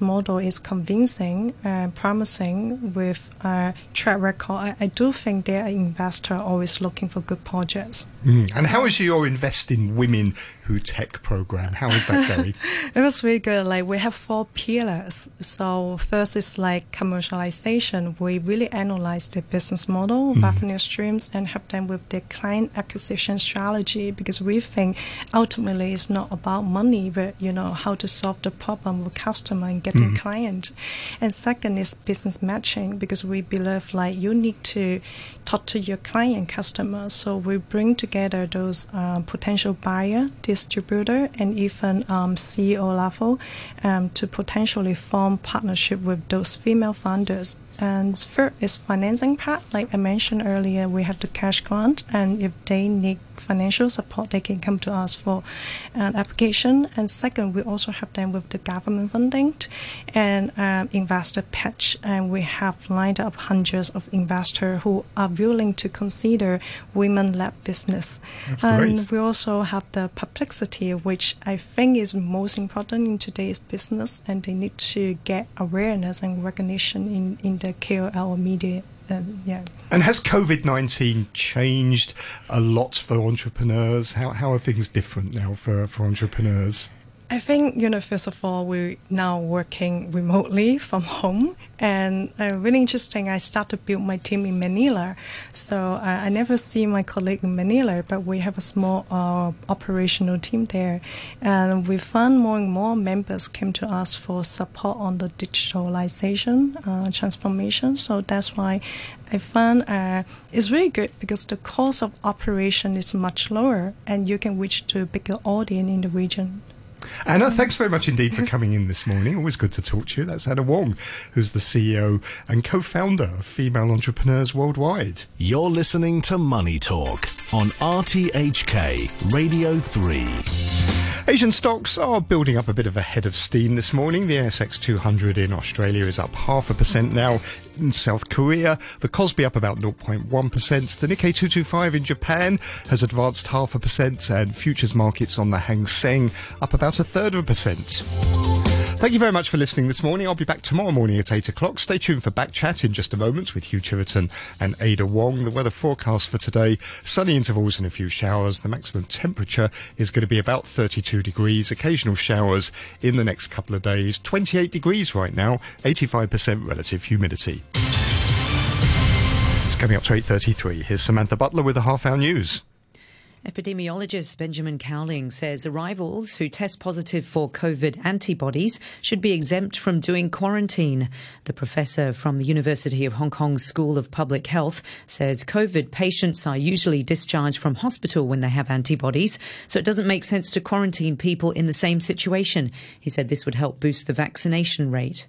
model is convincing and promising with a track record, I, I do think there are investors always looking for good projects. Mm. And how is your Invest in Women Who Tech program? How is that going? it was really good. Like we have four pillars. So first is like commercialization. We really analyze the business model, mm. revenue streams, and help them with their client acquisition strategy because we think ultimately it's not about money, but you know how to solve the problem with customer and getting mm. client. And second is business matching because we believe like you need to talk to your client customer. So we bring together those uh, potential buyer, distributor, and even um, CEO level um, to potentially form partnership with those female founders. And third is financing part. Like I mentioned earlier, we have the cash grant, and if they need financial support, they can come to us for an application. And second, we also help them with the government funding and um, investor pitch. And we have lined up hundreds of investors who are willing to consider women-led business. That's and great. we also have the publicity, which I think is most important in today's business, and they need to get awareness and recognition in, in the KOL media. Uh, yeah. And has COVID 19 changed a lot for entrepreneurs? How, how are things different now for, for entrepreneurs? I think, you know, first of all, we're now working remotely from home. And uh, really interesting, I started to build my team in Manila. So uh, I never see my colleague in Manila, but we have a small uh, operational team there. And we found more and more members came to us for support on the digitalization uh, transformation. So that's why I found uh, it's really good because the cost of operation is much lower and you can reach to a bigger audience in the region. Anna, uh, thanks very much indeed for coming in this morning. Always good to talk to you. That's Anna Wong, who's the CEO and co founder of Female Entrepreneurs Worldwide. You're listening to Money Talk on RTHK Radio 3. Asian stocks are building up a bit of a head of steam this morning. The ASX 200 in Australia is up half a percent now. In South Korea, the Kospi up about 0.1%. The Nikkei 225 in Japan has advanced half a percent, and futures markets on the Hang Seng up about a third of a percent. Thank you very much for listening this morning. I'll be back tomorrow morning at 8 o'clock. Stay tuned for back chat in just a moment with Hugh Chiverton and Ada Wong. The weather forecast for today, sunny intervals and a few showers. The maximum temperature is going to be about 32 degrees. Occasional showers in the next couple of days. 28 degrees right now, 85% relative humidity. It's coming up to 8.33. Here's Samantha Butler with the half hour news. Epidemiologist Benjamin Cowling says arrivals who test positive for COVID antibodies should be exempt from doing quarantine. The professor from the University of Hong Kong School of Public Health says COVID patients are usually discharged from hospital when they have antibodies, so it doesn't make sense to quarantine people in the same situation. He said this would help boost the vaccination rate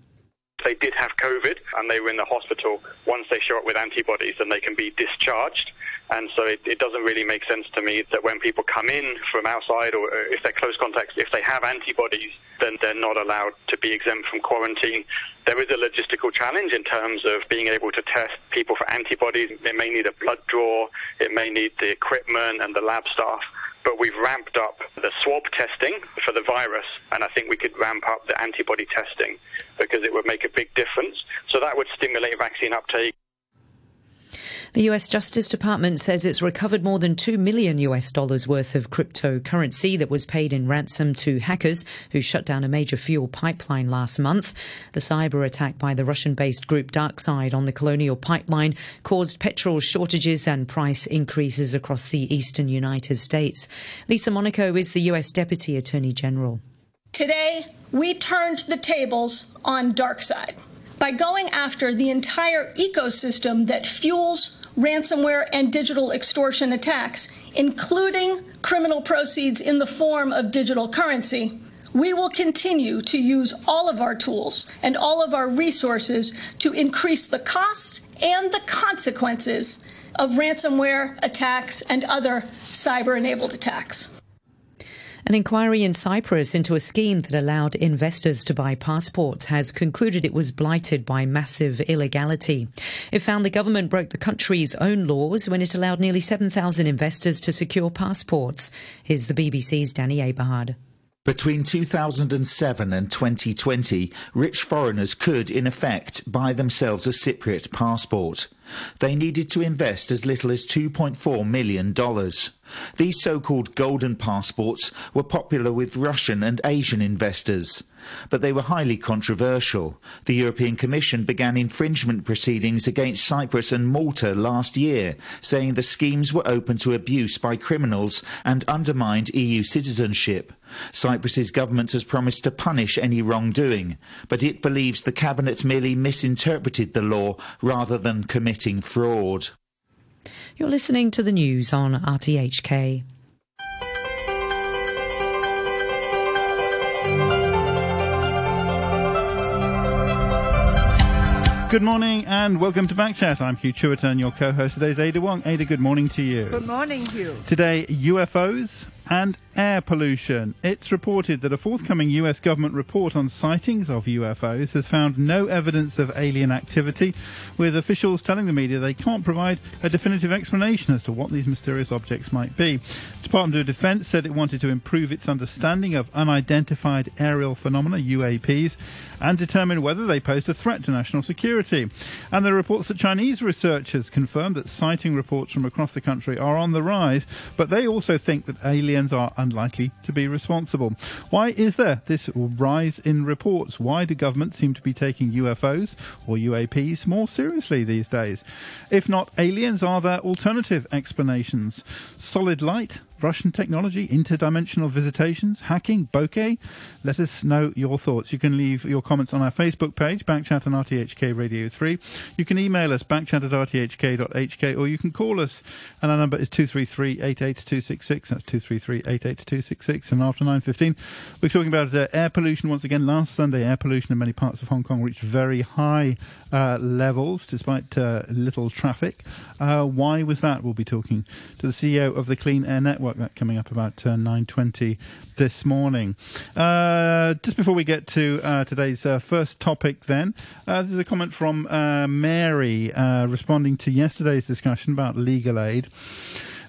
they did have COVID and they were in the hospital, once they show up with antibodies, then they can be discharged. And so it, it, doesn't really make sense to me that when people come in from outside or uh, if they're close contacts, if they have antibodies, then they're not allowed to be exempt from quarantine. There is a logistical challenge in terms of being able to test people for antibodies. It may need a blood draw, it may need the equipment and the lab staff. But we've ramped up the swab testing for the virus, and I think we could ramp up the antibody testing because it would make a big difference. So that would stimulate vaccine uptake. The US Justice Department says it's recovered more than 2 million US dollars worth of cryptocurrency that was paid in ransom to hackers who shut down a major fuel pipeline last month. The cyber attack by the Russian based group DarkSide on the Colonial Pipeline caused petrol shortages and price increases across the eastern United States. Lisa Monaco is the US Deputy Attorney General. Today, we turned the tables on DarkSide by going after the entire ecosystem that fuels ransomware, and digital extortion attacks, including criminal proceeds in the form of digital currency, we will continue to use all of our tools and all of our resources to increase the cost and the consequences of ransomware attacks and other cyber enabled attacks. An inquiry in Cyprus into a scheme that allowed investors to buy passports has concluded it was blighted by massive illegality. It found the government broke the country's own laws when it allowed nearly 7,000 investors to secure passports. Here's the BBC's Danny Aeberhard. Between 2007 and 2020, rich foreigners could, in effect, buy themselves a Cypriot passport. They needed to invest as little as $2.4 million. These so-called golden passports were popular with Russian and Asian investors but they were highly controversial. The European Commission began infringement proceedings against Cyprus and Malta last year, saying the schemes were open to abuse by criminals and undermined EU citizenship. Cyprus's government has promised to punish any wrongdoing, but it believes the cabinet merely misinterpreted the law rather than committing fraud. You're listening to the news on RTHK. Good morning and welcome to Backchat. I'm Hugh Chiverton, your co-host. Today's Ada Wong. Ada, good morning to you. Good morning, Hugh. Today, UFOs and air pollution. It's reported that a forthcoming US government report on sightings of UFOs has found no evidence of alien activity, with officials telling the media they can't provide a definitive explanation as to what these mysterious objects might be. The Department of Defense said it wanted to improve its understanding of unidentified aerial phenomena, UAPs, and determine whether they pose a threat to national security. And there are reports that Chinese researchers confirmed that sighting reports from across the country are on the rise, but they also think that aliens are unlikely to be responsible. Why is there this rise in reports? Why do governments seem to be taking UFOs or UAPs more seriously these days? If not aliens, are there alternative explanations? Solid light, Russian technology, interdimensional visitations, hacking, bokeh? Let us know your thoughts. You can leave your comments on our Facebook page, Backchat on RTHK Radio 3. You can email us, backchat at rthk.hk, or you can call us, and our number is 233 88266. That's 233 88266. And after 9.15, we're talking about uh, air pollution once again. Last Sunday, air pollution in many parts of Hong Kong reached very high uh, levels despite uh, little traffic. Uh, why was that? We'll be talking to the CEO of the Clean Air Network. That coming up about uh, 9:20 this morning. Uh, just before we get to uh, today's uh, first topic, then there's a comment from Mary responding to yesterday's discussion about legal aid.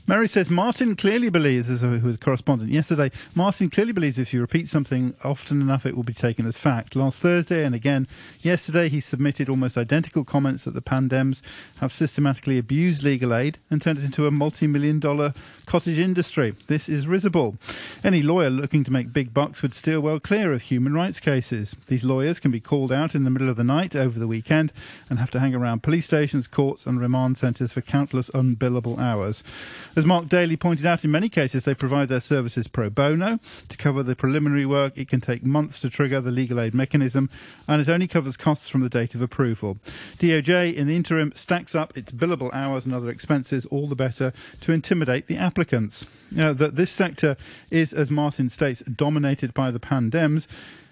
Mary says Martin clearly believes, as a, a correspondent yesterday, Martin clearly believes if you repeat something often enough, it will be taken as fact. Last Thursday and again yesterday, he submitted almost identical comments that the Pandems have systematically abused legal aid and turned it into a multi-million dollar cottage industry. This is risible. Any lawyer looking to make big bucks would steer well clear of human rights cases. These lawyers can be called out in the middle of the night over the weekend and have to hang around police stations, courts, and remand centres for countless unbillable hours. As Mark Daly pointed out, in many cases they provide their services pro bono. To cover the preliminary work, it can take months to trigger the legal aid mechanism, and it only covers costs from the date of approval. DOJ, in the interim, stacks up its billable hours and other expenses, all the better to intimidate the applicants. Know, that this sector is, as Martin states, dominated by the pandems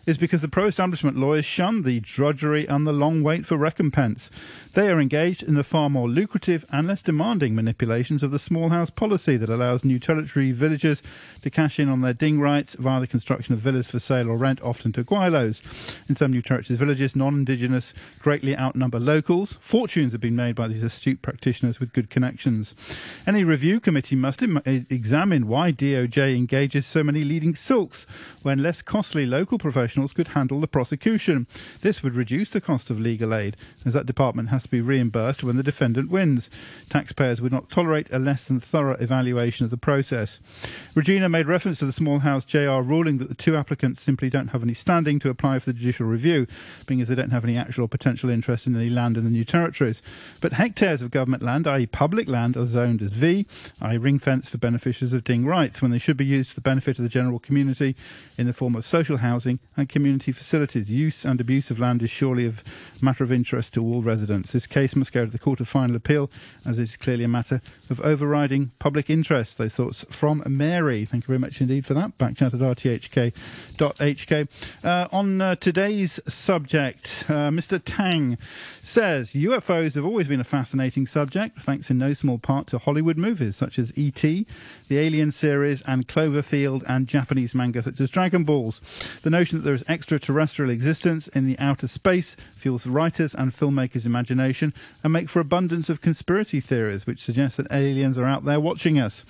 is because the pro establishment lawyers shun the drudgery and the long wait for recompense. They are engaged in the far more lucrative and less demanding manipulations of the small house policy that allows new territory villagers to cash in on their ding rights via the construction of villas for sale or rent, often to gweilos. In some new territories villages, non-indigenous greatly outnumber locals. Fortunes have been made by these astute practitioners with good connections. Any review committee must Im- examine why DOJ engages so many leading silks when less costly local professionals could handle the prosecution. This would reduce the cost of legal aid, as that department has to be reimbursed when the defendant wins. Taxpayers would not tolerate a less than thorough evaluation of the process. Regina made reference to the small house JR ruling that the two applicants simply don't have any standing to apply for the judicial review, being as they don't have any actual potential interest in any land in the new territories. But hectares of government land, i.e., public land, are zoned as V, i.e., ring fence for beneficiaries of ding rights, when they should be used for the benefit of the general community in the form of social housing and community facilities. Use and abuse of land is surely a matter of interest to all residents. This case must go to the Court of Final Appeal, as it is clearly a matter of overriding public interest. Those thoughts from Mary. Thank you very much indeed for that. Backchat at rthk.hk. Uh, on uh, today's subject, uh, Mr. Tang says UFOs have always been a fascinating subject, thanks in no small part to Hollywood movies such as E.T., the Alien series, and Cloverfield, and Japanese manga such as Dragon Balls. The notion that there there is extraterrestrial existence in the outer space fuels writers and filmmakers' imagination and make for abundance of conspiracy theories, which suggest that aliens are out there watching us.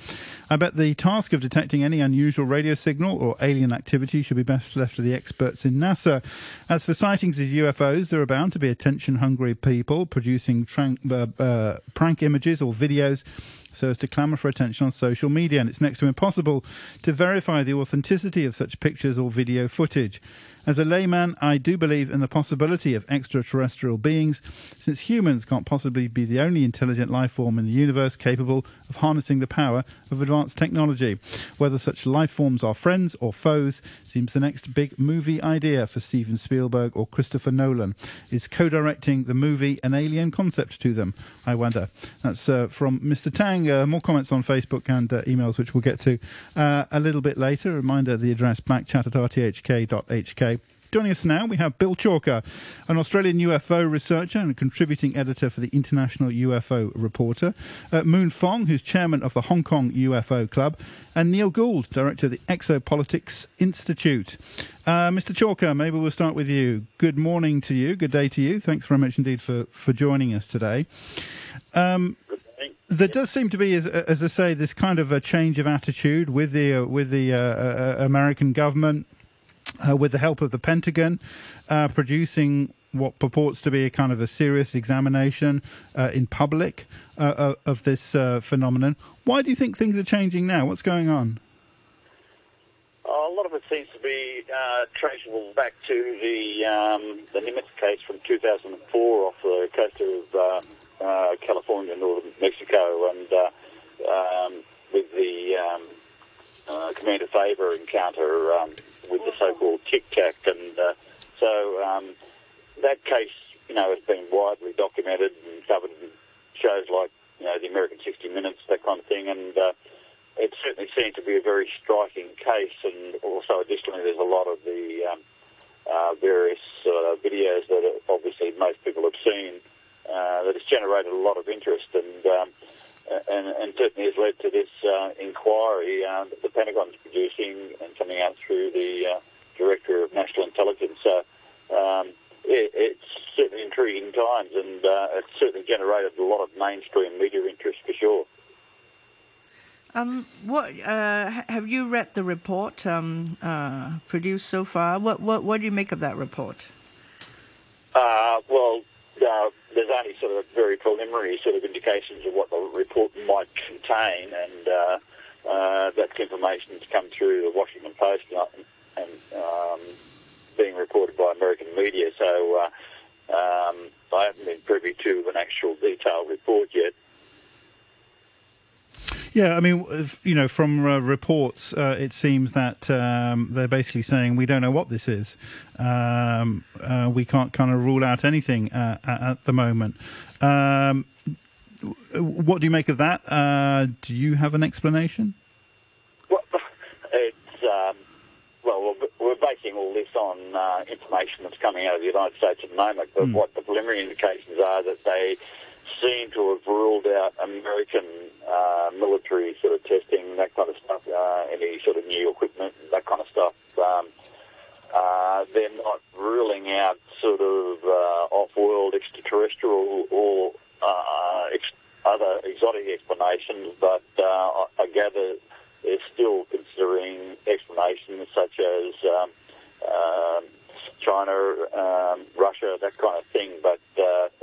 I bet the task of detecting any unusual radio signal or alien activity should be best left to the experts in NASA. As for sightings of UFOs, there are bound to be attention hungry people producing trank, uh, uh, prank images or videos so as to clamour for attention on social media, and it's next to impossible to verify the authenticity of such pictures or video footage. As a layman, I do believe in the possibility of extraterrestrial beings, since humans can't possibly be the only intelligent life form in the universe capable of harnessing the power of advanced technology. Whether such life forms are friends or foes seems the next big movie idea for Steven Spielberg or Christopher Nolan. Is co directing the movie an alien concept to them? I wonder. That's uh, from Mr. Tang. Uh, more comments on Facebook and uh, emails, which we'll get to uh, a little bit later. Reminder the address backchat at rthk.hk. Joining us now, we have Bill Chalker, an Australian UFO researcher and contributing editor for the International UFO Reporter, uh, Moon Fong, who's chairman of the Hong Kong UFO Club, and Neil Gould, director of the Exopolitics Institute. Uh, Mr. Chalker, maybe we'll start with you. Good morning to you. Good day to you. Thanks very much indeed for, for joining us today. Um, there does seem to be, as, as, I say, this kind of a change of attitude with the uh, with the uh, uh American government uh, with the help of the Pentagon, uh, producing what purports to be a kind of a serious examination uh, in public uh, of this uh, phenomenon. Why do you think things are changing now? What's going on? a lot of it seems to be uh, traceable back to the um, the Nimitz case from 2004 off the coast of California, northern Mexico, and um, with the um, Commander Fravor encounter um, with the so-called Tic Tac, and uh, so um, that case, you know, has been widely documented and covered in shows like you know the American 60 Minutes, that kind of thing, and uh, it certainly seemed to be a very striking case. And also, additionally, there's a lot of the um, uh, various uh, videos that obviously most people have seen uh, that has generated a lot of interest and. Um, and, and, certainly has led to this uh, inquiry uh, that the Pentagon's producing and coming out through the uh, Director of National Intelligence. So um, it, it's certainly intriguing times, and uh, it's certainly generated a lot of mainstream media interest for sure. Um, what uh, have you read the report um, uh, produced so far? What, what what do you make of that report? well, there's only sort of very preliminary sort of indications of what the report might contain, and uh, uh, that's information that's come through the Washington Post and, and um, being reported by American media. So uh, um, I haven't been privy to an actual detailed report yet. Yeah, I mean, you know, from uh, reports, uh, it seems that um, they're basically saying we don't know what this is. Um, uh, we can't kind of rule out anything uh, at the moment. Um, what do you make of that? Uh, do you have an explanation? Well, it's um, well, we're basing all this on uh, information that's coming out of the United States at the moment. But mm. what the preliminary indications are that they seem to have ruled out American uh, military sort of testing, that kind of stuff, uh, any sort of new equipment, that kind of stuff. Um, uh, they're not ruling out sort of uh, off-world extraterrestrial or uh, ex- other exotic explanations, but uh, I gather they're still considering explanations such as um, um China, um, Russia, that kind of thing. But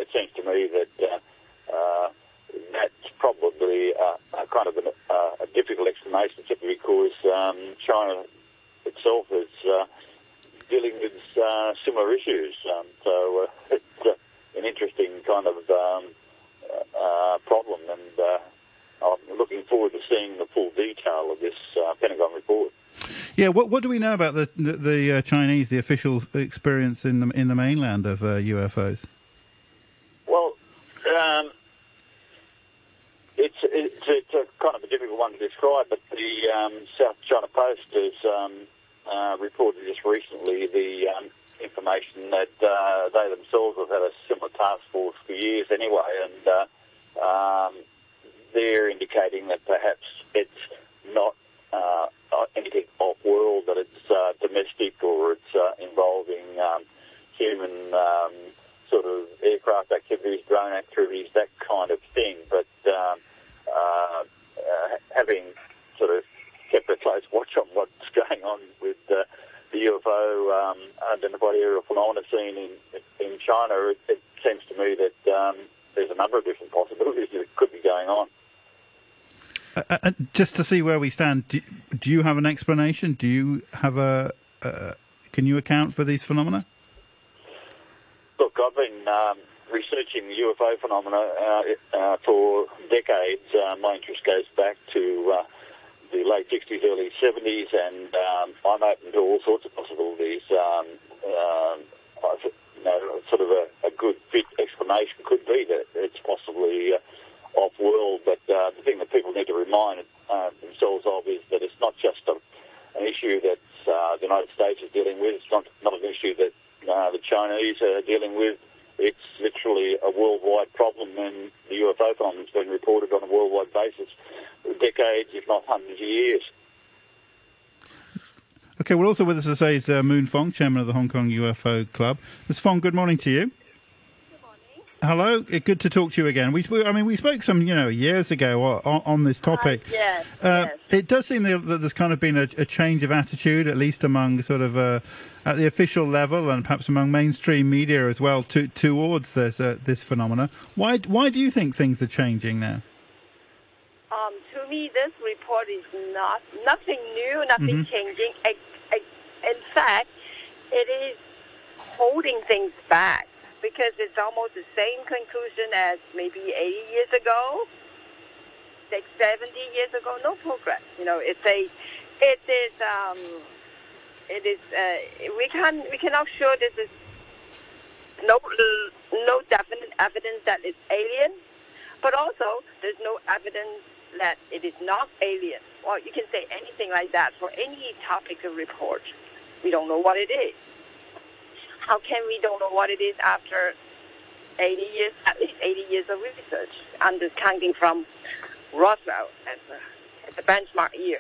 it seems to me that uh, that's probably uh, a kind of an, uh, a difficult explanation simply because um, China itself is uh, dealing with uh, similar issues. Um, so uh, it's uh, an interesting kind of um, uh, problem, and uh, I'm looking forward to seeing the full detail of this uh, Pentagon report. Yeah, what what do we know about the the, the uh, Chinese, the official experience in the in the mainland of uh, UFOs? Well, um, it's, it's, a kind of a difficult one to describe, but the um, South China Post has um, uh, reported just recently the um, information that uh, they themselves have had a similar task force for years anyway, and uh, um, they're indicating that perhaps it's not uh, anything off-world, that it's uh, domestic or it's uh, um, sort of aircraft activities, drone activities, that kind of thing. But um, uh, uh, having sort of kept a close watch on what's going on with uh, the UFO um, unidentified aerial phenomena seen in in China, it, it seems to me that um, there's a number of different possibilities that could be going on. Uh, uh, uh, just to see where we stand, do, do, you have an explanation? Do you have a? Uh, can you account for these phenomena? Look, I've been um, researching UFO phenomena uh, uh, for decades. my interest goes back to the late 60s, early 70s, and um, I'm open to all sorts of possibilities. Um, you know, sort of a, a, good fit explanation could be that it's possibly off-world, but uh, the thing that people need to remind uh, themselves of is that it's not just a, an issue that uh, the United States is dealing with. It's not, not an issue that uh, the Chinese are dealing with. It's literally a worldwide problem, and the UFO phenomenon has been reported on a worldwide basis for decades, if not hundreds of years. Okay, well, also with us today is uh, Moon Fong, chairman of the Hong Kong UFO Club. Ms. Fong, good morning to you. Good morning. Hello, good to talk to you again. We, I mean, we spoke some, you know, years ago on, on this topic. Uh, yes, uh, yes. It does seem that there's kind of been a, a change of attitude, at least among sort of uh, at the official level, and perhaps among mainstream media as well, to, towards this uh, this phenomena. Why why do you think things are changing now? Um, to me, this report is not nothing new, nothing mm-hmm. changing. Fact, it is holding things back because it's almost the same conclusion as maybe 80 years ago, like 70 years ago. No progress. You know, it's a, it is, um, it is. Uh, we can we cannot show this is no no definite evidence that it's alien, but also there's no evidence that it is not alien. Well, you can say anything like that for any topic of report. We don't know what it is how can we don't know what it is after 80 years, at least 80 years of research, under counting from Roswell as a, as a benchmark year.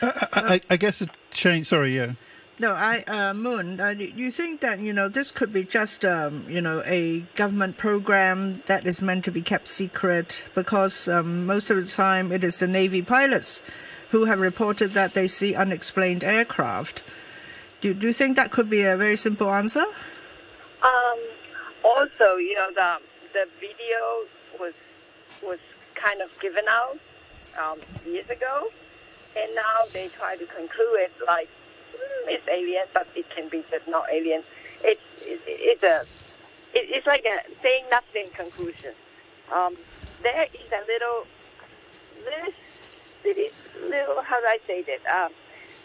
Uh, I, I, guess it changed. Sorry, yeah. No, I uh, Moon. Uh, you think that you know this could be just um, you know a government program that is meant to be kept secret because um, most of the time it is the Navy pilots who have reported that they see unexplained aircraft. Do, do you think that could be a very simple answer? Um, also, you know, the the video was was kind of given out um, years ago, and now they try to conclude it like mm, it's alien, but it can be just not alien. It's it, it's a it, it's like a saying nothing conclusion. Um, there is a little little little how do I say that? Um,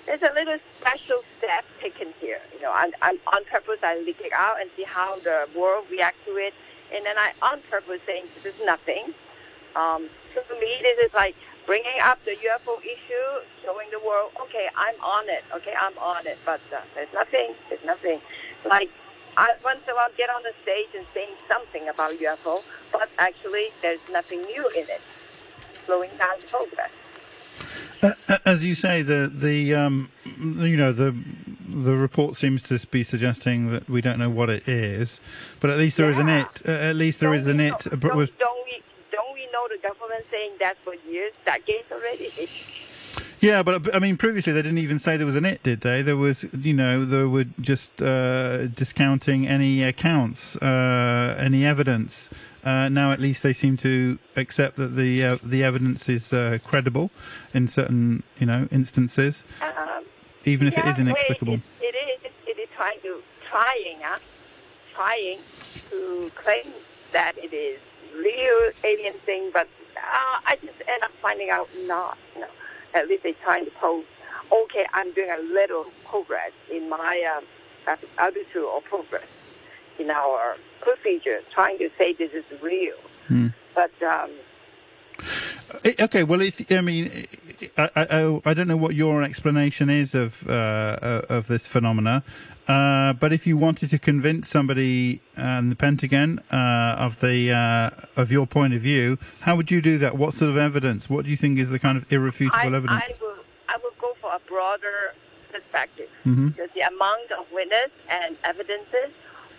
there's a little special step taken here. You know, I'm, I'm on purpose I leak it out and see how the world reacts to it, and then I on purpose saying this is nothing. Um, so for me, this is like bringing up the UFO issue, showing the world, okay, I'm on it. Okay, I'm on it, but uh, there's nothing. There's nothing. Like I once in a while get on the stage and saying something about UFO, but actually there's nothing new in it, slowing down the progress. As you say, the the um, you know the the report seems to be suggesting that we don't know what it is, but at least there yeah. is an it. Uh, at least there don't is an know, it. Don't, don't, we don't we know the government saying that for years, decades already? Yeah, but I mean, previously they didn't even say there was an it, did they? There was, you know, they were just uh, discounting any accounts, uh, any evidence. Uh, now, at least they seem to accept that the uh, the evidence is uh, credible in certain, you know, instances, um, even if yeah, it is inexplicable. It, it is. It is trying to trying, uh, trying to claim that it is real alien thing, but uh, I just end up finding out not. No at least they're trying to pose, okay, I'm doing a little progress in my um, attitude or progress in our procedure, trying to say this is real. Hmm. But um, eh, Okay, well, if, I mean, I, I, I, don't know what your explanation is of uh, of this phenomena, uh, but if you wanted to convince somebody in the Pentagon uh, of the uh, of your point of view, how would you do that? What sort of evidence? What do you think is the kind of irrefutable I, evidence? I will I will go for a broader perspective mm-hmm. because the amount of witness and evidences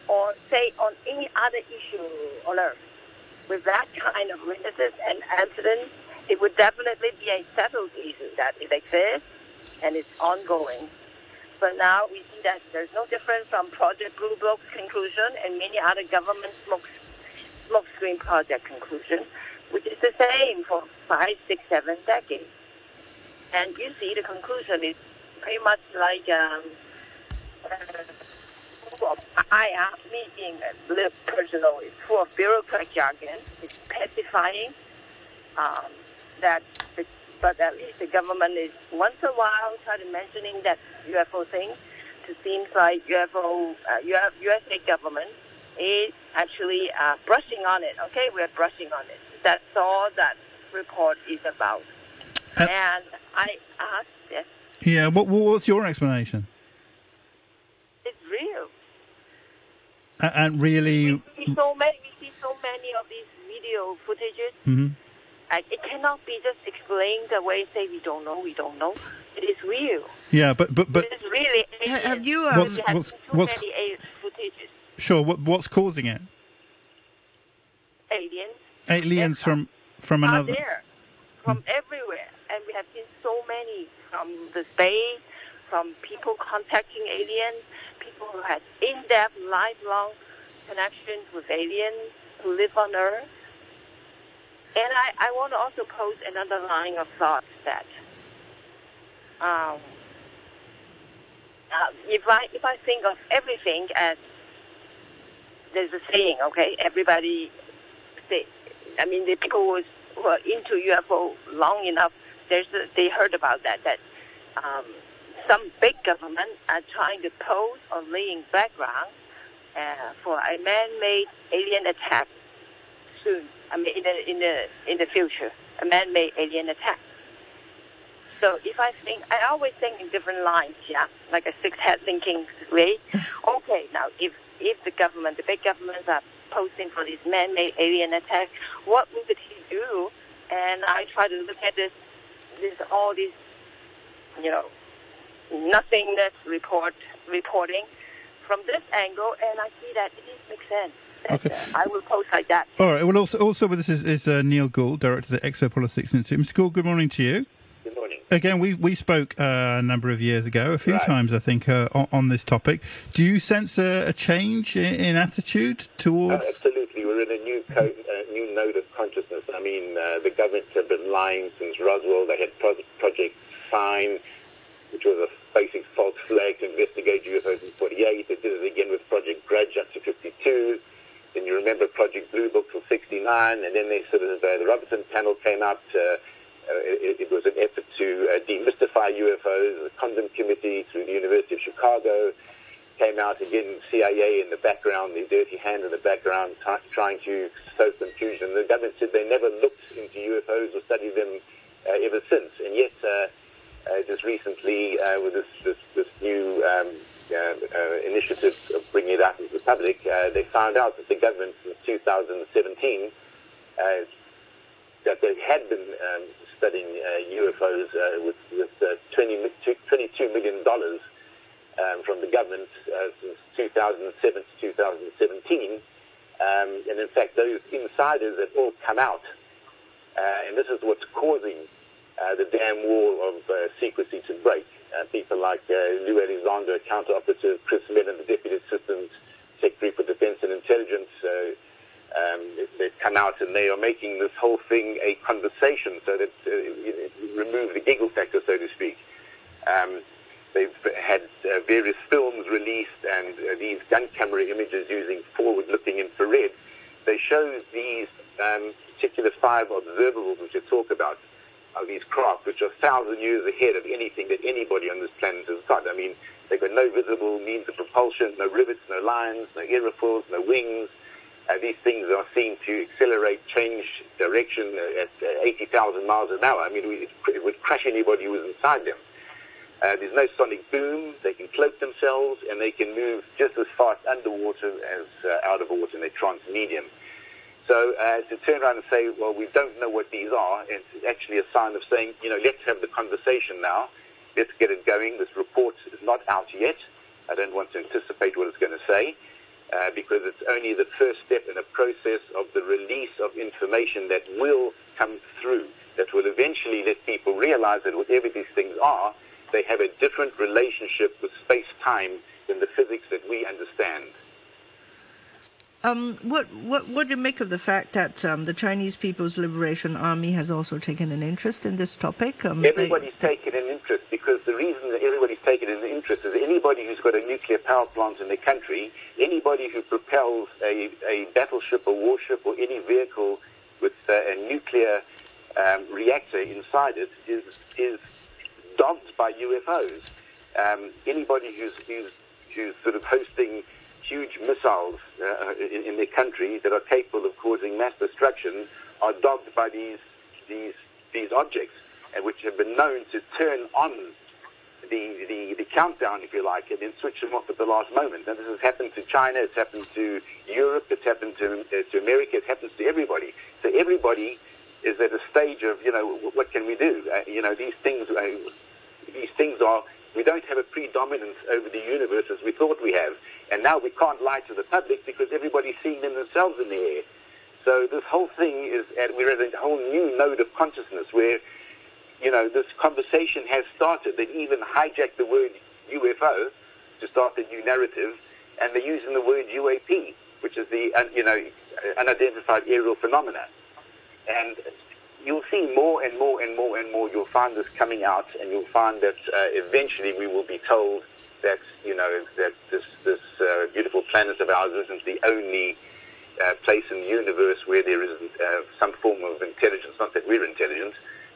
or say on any other issue on earth, with that kind of witnesses and evidence, it would definitely be a settled issue that it exists and it's ongoing. But now we see that there's no difference from Project Blue Book's conclusion and many other government smoke, smoke screen project conclusion, which is the same for five, six, seven decades. And you see the conclusion is pretty much like um, uh, I am, me being a little personal, it's full of bureaucratic jargon. It's pacifying. Um, that, the, but at least the government is once in a while trying to mentioning that UFO thing. It seems like UFO, uh, USA government is actually uh, brushing on it. Okay, we're brushing on it. That's all that report is about. Uh, and I asked, yes. Yeah, what, what's your explanation? It's real. And really, we see so many. We see so many of these video footages. Mm-hmm. Uh, it cannot be just explained the way say we don't know, we don't know. It is real. Yeah, but but but it is really. Aliens. Have you? Um, what's, what's, what's, footages. Sure. What what's causing it? Aliens. Aliens from from another. There, from hmm. everywhere, and we have seen so many from the space, from people contacting aliens, people who had in-depth, lifelong connections with aliens who live on Earth. And I, I want to also pose another line of thought that um, uh, if I if I think of everything as there's a saying, okay, everybody I mean the people who, who are into UFO long enough, there's a, they heard about that that um, some big government are trying to pose or laying background uh, for a man-made alien attack soon. I mean, in the in the in the future, a man-made alien attack. So if I think, I always think in different lines, yeah, like a six-head thinking way. Okay, now if if the government, the big governments are posting for this man-made alien attack, what would he do? And I try to look at this, this all these, you know, nothingness report reporting from this angle, and I see that it makes sense. Okay. I will post like that. All right. Well, also, also with us is, is uh, Neil Gould, director of the Exopolitics Institute. Mr. Gould, good morning to you. Good morning. Again, we we spoke uh, a number of years ago, a few right. times, I think, uh, on, on, this topic. Do you sense a, a change in, in, attitude towards? Uh, absolutely, we're in a new co- uh, new node of consciousness. I mean, uh, the governments have been lying since Roswell. They had Pro- Project Sign, which was a basic false flag to investigate UFOs in 48. They did it again with Project Grudge up to 52. Then you remember Project Blue Book till 69, and then they sort of uh, the Robertson panel came out. Uh, uh, it, it, was an effort to uh, demystify UFOs. The Condon Committee through the University of Chicago came out again. CIA in the background, the dirty hand in the background, t- trying to sow confusion. The government said they never looked into UFOs or studied them uh, ever since, and yet. Uh, just recently, with this, this, this new um, initiative of bringing it out into the public, they found out that the government in 2017 that they had been um, studying uh, UFOs uh, with, with uh, 20, $22 million um, from the government uh, since 2007 to 2017. Um, and in fact, those insiders have all come out. Uh, and this is what's causing uh, the damn wall of secrecy to break. people like Lou Elizondo, counter operative, Chris Mellon, the deputy assistant secretary for defense and intelligence, um, they've come out and they are making this whole thing a conversation so that uh, you know, remove the giggle factor, so to speak. Um, they've had uh, various films released and uh, these gun camera images using forward-looking infrared. They show these um, particular five observables which I talk about of these craft, which are a thousand years ahead of anything that anybody on this planet has got. I mean, they've got no visible means of propulsion, no rivets, no lines, no aerofoils, no wings. Uh, these things are seen to accelerate, change direction at uh, 80,000 miles an hour. I mean, it, would crush anybody who was inside them. Uh, there's no sonic boom. They can cloak themselves, and they can move just as fast underwater as uh, out of water, and they're transmedium. So uh, to turn around and say, well, we don't know what these are, it's actually a sign of saying, you know, let's have the conversation now. Let's get it going. This report is not out yet. I don't want to anticipate what it's going to say. uh, because it's only the first step in a process of the release of information that will come through, that will eventually let people realize that whatever these things are, they have a different relationship with space-time than the physics that we understand. Um, what what what do you make of the fact that um, the Chinese People's Liberation Army has also taken an interest in this topic? Um, everybody's they, taken an interest because the reason that everybody's taken an interest is anybody who's got a nuclear power plant in the country, anybody who propels a, a battleship, a warship, or any vehicle with uh, a nuclear um, reactor inside it is is dogged by UFOs. Um, anybody who's, who's who's sort of hosting huge missiles uh, in, in, their country that are capable of causing mass destruction are dogged by these these these objects, and which have been known to turn on the, the, the countdown, if you like, and then switch them off at the last moment. And this has happened to China, it's happened to Europe, it's happened to, uh, to America, it happens to everybody. So everybody is at a stage of, you know, what can we do? Uh, you know, these things, uh, these things are we don't have a predominance over the universe as we thought we have. And now we can't lie to the public because everybody's seeing them themselves in the air. So this whole thing is, at, we're at a whole new node of consciousness where, you know, this conversation has started. They've even hijacked the word UFO to start a new narrative, and they're using the word UAP, which is the, you know, unidentified aerial phenomena. And you'll see more and more and more and more. You'll find this coming out, and you'll find that uh, eventually we will be told that you know that this this uh, beautiful planet of ours isn't the only uh, place in the universe where there isn't uh, some form of intelligence. Not that we're intelligent,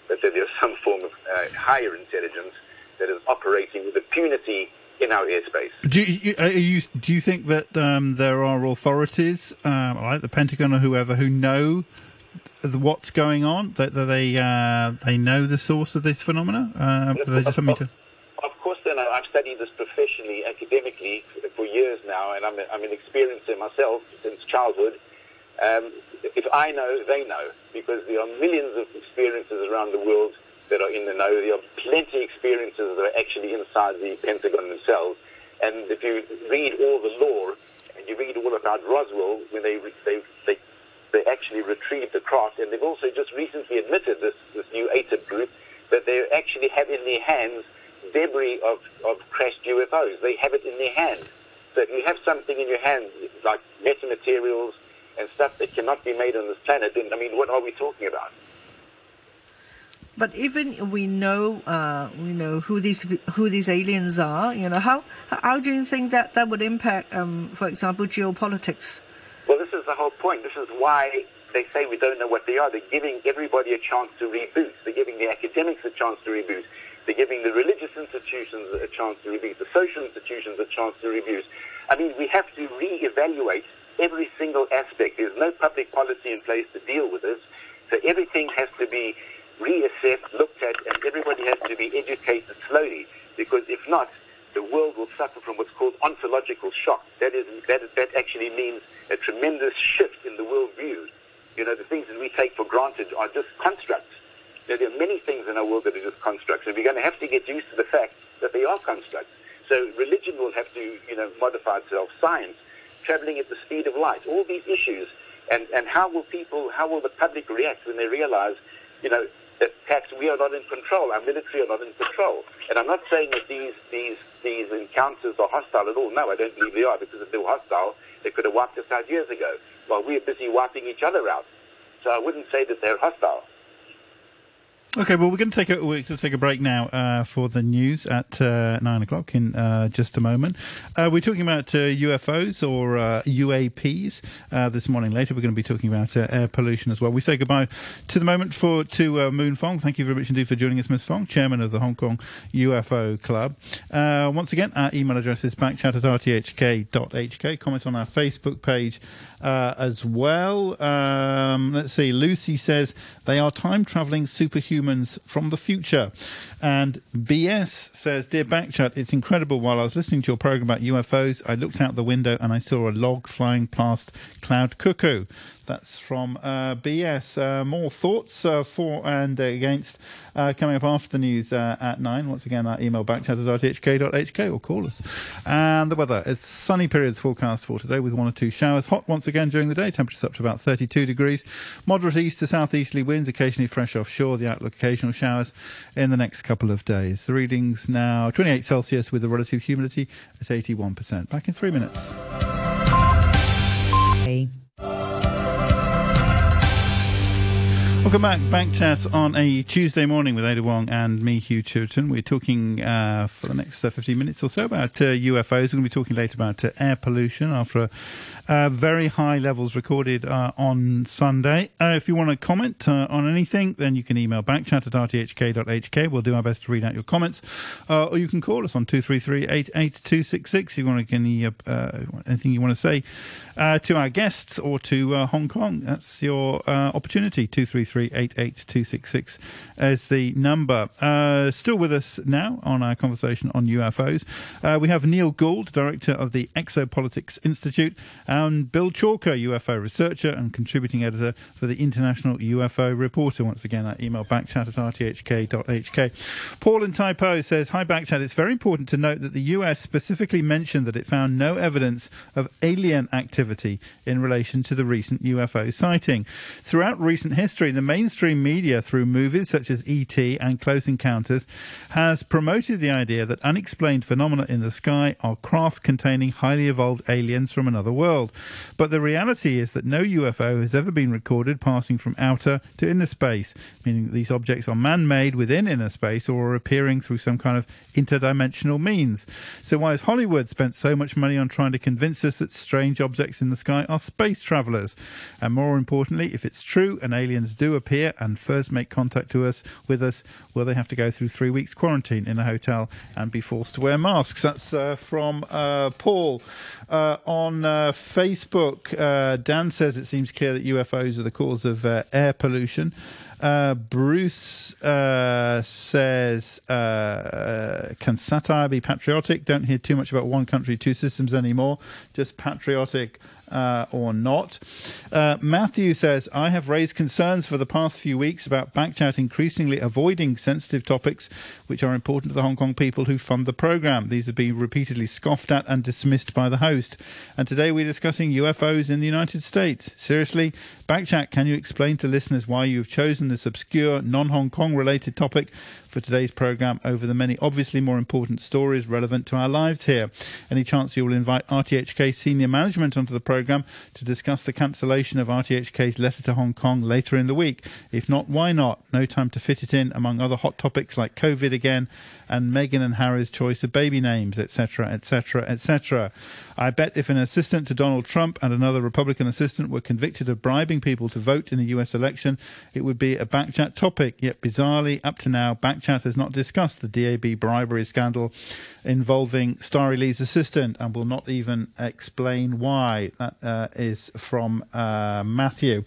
but that there's some form of uh, higher intelligence that is operating with impunity in our airspace. Do you, you, do you think that um, there are authorities, um, like the Pentagon or whoever, who know what's going on? That, that they uh, they know the source of this phenomena? Uh, to... of course, then I've studied this professionally, academically for years now, and I'm, I'm an experiencer myself since childhood. Um, if I know, they know, because there are millions of experiences around the world that are in the know. There are plenty of experiences that are actually inside the Pentagon themselves. And if you read all the lore, and you read all about Roswell, when they, they, they they actually retrieved the craft, and they've also just recently admitted this, this new AATIP group that they actually have in their hands debris of, of crashed UFOs. They have it in their hands. So if you have something in your hand, like metamaterials and stuff that cannot be made on this planet, then, I mean, what are we talking about? But even we know, uh, you know who these who these aliens are. You know how how do you think that that would impact, um, for example, geopolitics? Is the whole point. This is why they say we don't know what they are. They're giving everybody a chance to reboot. They're giving the academics a chance to reboot. They're giving the religious institutions a chance to reboot, the social institutions a chance to reboot. I mean, we have to re-evaluate every single aspect. There's no public policy in place to deal with this. So everything has to be reassessed, looked at, and everybody has to be educated slowly. Because if not, the world will suffer from what's called ontological shock. That is, that, that actually means a tremendous shift in the worldview. You know, the things that we take for granted are just constructs. Now, there are many things in our world that are just constructs, and we're going to have to get used to the fact that they are constructs. So religion will have to, you know, modify itself. Science, traveling at the speed of light, all these issues. And, and how will people, how will the public react when they realize, you know, that perhaps we are not in control, our military are not in control. And I'm not saying that these, these, these encounters are hostile at all. No, I don't believe they are, because if they were hostile, they could have wiped us out years ago, while we're busy wiping each other out. So I wouldn't say that they're hostile. Okay, well, we're going to take a we're going to take a break now uh, for the news at uh, nine o'clock in uh, just a moment. Uh, we're talking about UFOs uh, or UAPs uh, this morning. Later, we're going to be talking about air pollution as well. We say goodbye to the moment for to Moon Fong. Thank you very much indeed for joining us, Ms. Fong, chairman of the Hong Kong UFO Club. once again, our email address is backchat at rthk.hk. Comment on our Facebook page as well. Um, let's see. Lucy says they are time traveling superhuman humans from the future. And BS says, Dear Backchat, it's incredible. While I was listening to your program about UFOs, I looked out the window and I saw a log flying past Cloud Cuckoo. That's from uh, BS. Uh, more thoughts uh, for and against uh, coming up after the news uh, at 9. Once again, our email backchat at rthk.hk or call us. And the weather. It's sunny periods forecast for today with one or two showers. Hot once again during the day. Temperatures up to about 32 degrees. Moderate east to southeasterly winds, occasionally fresh offshore. The outlook occasional showers in the next couple of days. The readings now 28 Celsius with a relative humidity at 81%. Back in three minutes. Hey. Welcome back, Back Chat on a Tuesday morning with Ada Wong and me, Hugh Chilton. We're talking uh, for the next uh, 15 minutes or so about uh, UFOs. We're going to be talking later about uh, air pollution after uh, very high levels recorded uh, on Sunday. if you want to comment on anything, then you can email backchat at rthk.hk. We'll do our best to read out your comments. or you can call us on 233 88266 if you want to, any, anything you want to say to our guests or to Hong Kong. That's your opportunity, 233 88266 as the number. Uh, still with us now on our conversation on UFOs. Uh, we have Neil Gould, Director of the Exopolitics Institute, and Bill Chalker, UFO researcher and contributing editor for the International UFO Reporter. Once again, that email backchat at rthk.hk. Paul in Tai Po says, Hi Backchat, it's very important to note that the US specifically mentioned that it found no evidence of alien activity in relation to the recent UFO sighting. Throughout recent history, the mainstream media, through movies such as E.T. and Close Encounters, has promoted the idea that unexplained phenomena in the sky are craft containing highly evolved aliens from another world. But the reality is that no UFO has ever been recorded passing from outer to inner space, meaning that these objects are man made within inner space or are appearing through some kind of interdimensional means. So, why has Hollywood spent so much money on trying to convince us that strange objects in the sky are space travelers? And more importantly, if it's true and aliens do appear and first make contact to us with us, will they have to go through three weeks quarantine in a hotel and be forced to wear masks? That's uh, from uh, Paul uh, on uh, Facebook. Uh, Dan says it seems clear that UFOs are the cause of uh, air pollution. Bruce says, "Can satire be patriotic? Don't hear too much about one country, two systems anymore. Just patriotic." Uh, or not. Uh, Matthew says, I have raised concerns for the past few weeks about Backchat increasingly avoiding sensitive topics which are important to the Hong Kong people who fund the program. These have been repeatedly scoffed at and dismissed by the host. And today we're discussing UFOs in the United States. Seriously, Backchat, can you explain to listeners why you have chosen this obscure, non Hong Kong related topic for today's programme over the many obviously more important stories relevant to our lives here. Any chance you will invite RTHK senior management onto the programme to discuss the cancellation of RTHK's letter to Hong Kong later in the week? If not, why not? No time to fit it in among other hot topics like COVID again and Meghan and Harry's choice of baby names, etc., etc., etc. I bet if an assistant to Donald Trump and another Republican assistant were convicted of bribing people to vote in a US election, it would be a backchat topic. Yet bizarrely, up to now, backchat has not discussed the DAB bribery scandal involving Starry Lee's assistant and will not even explain why. That uh, is from uh, Matthew.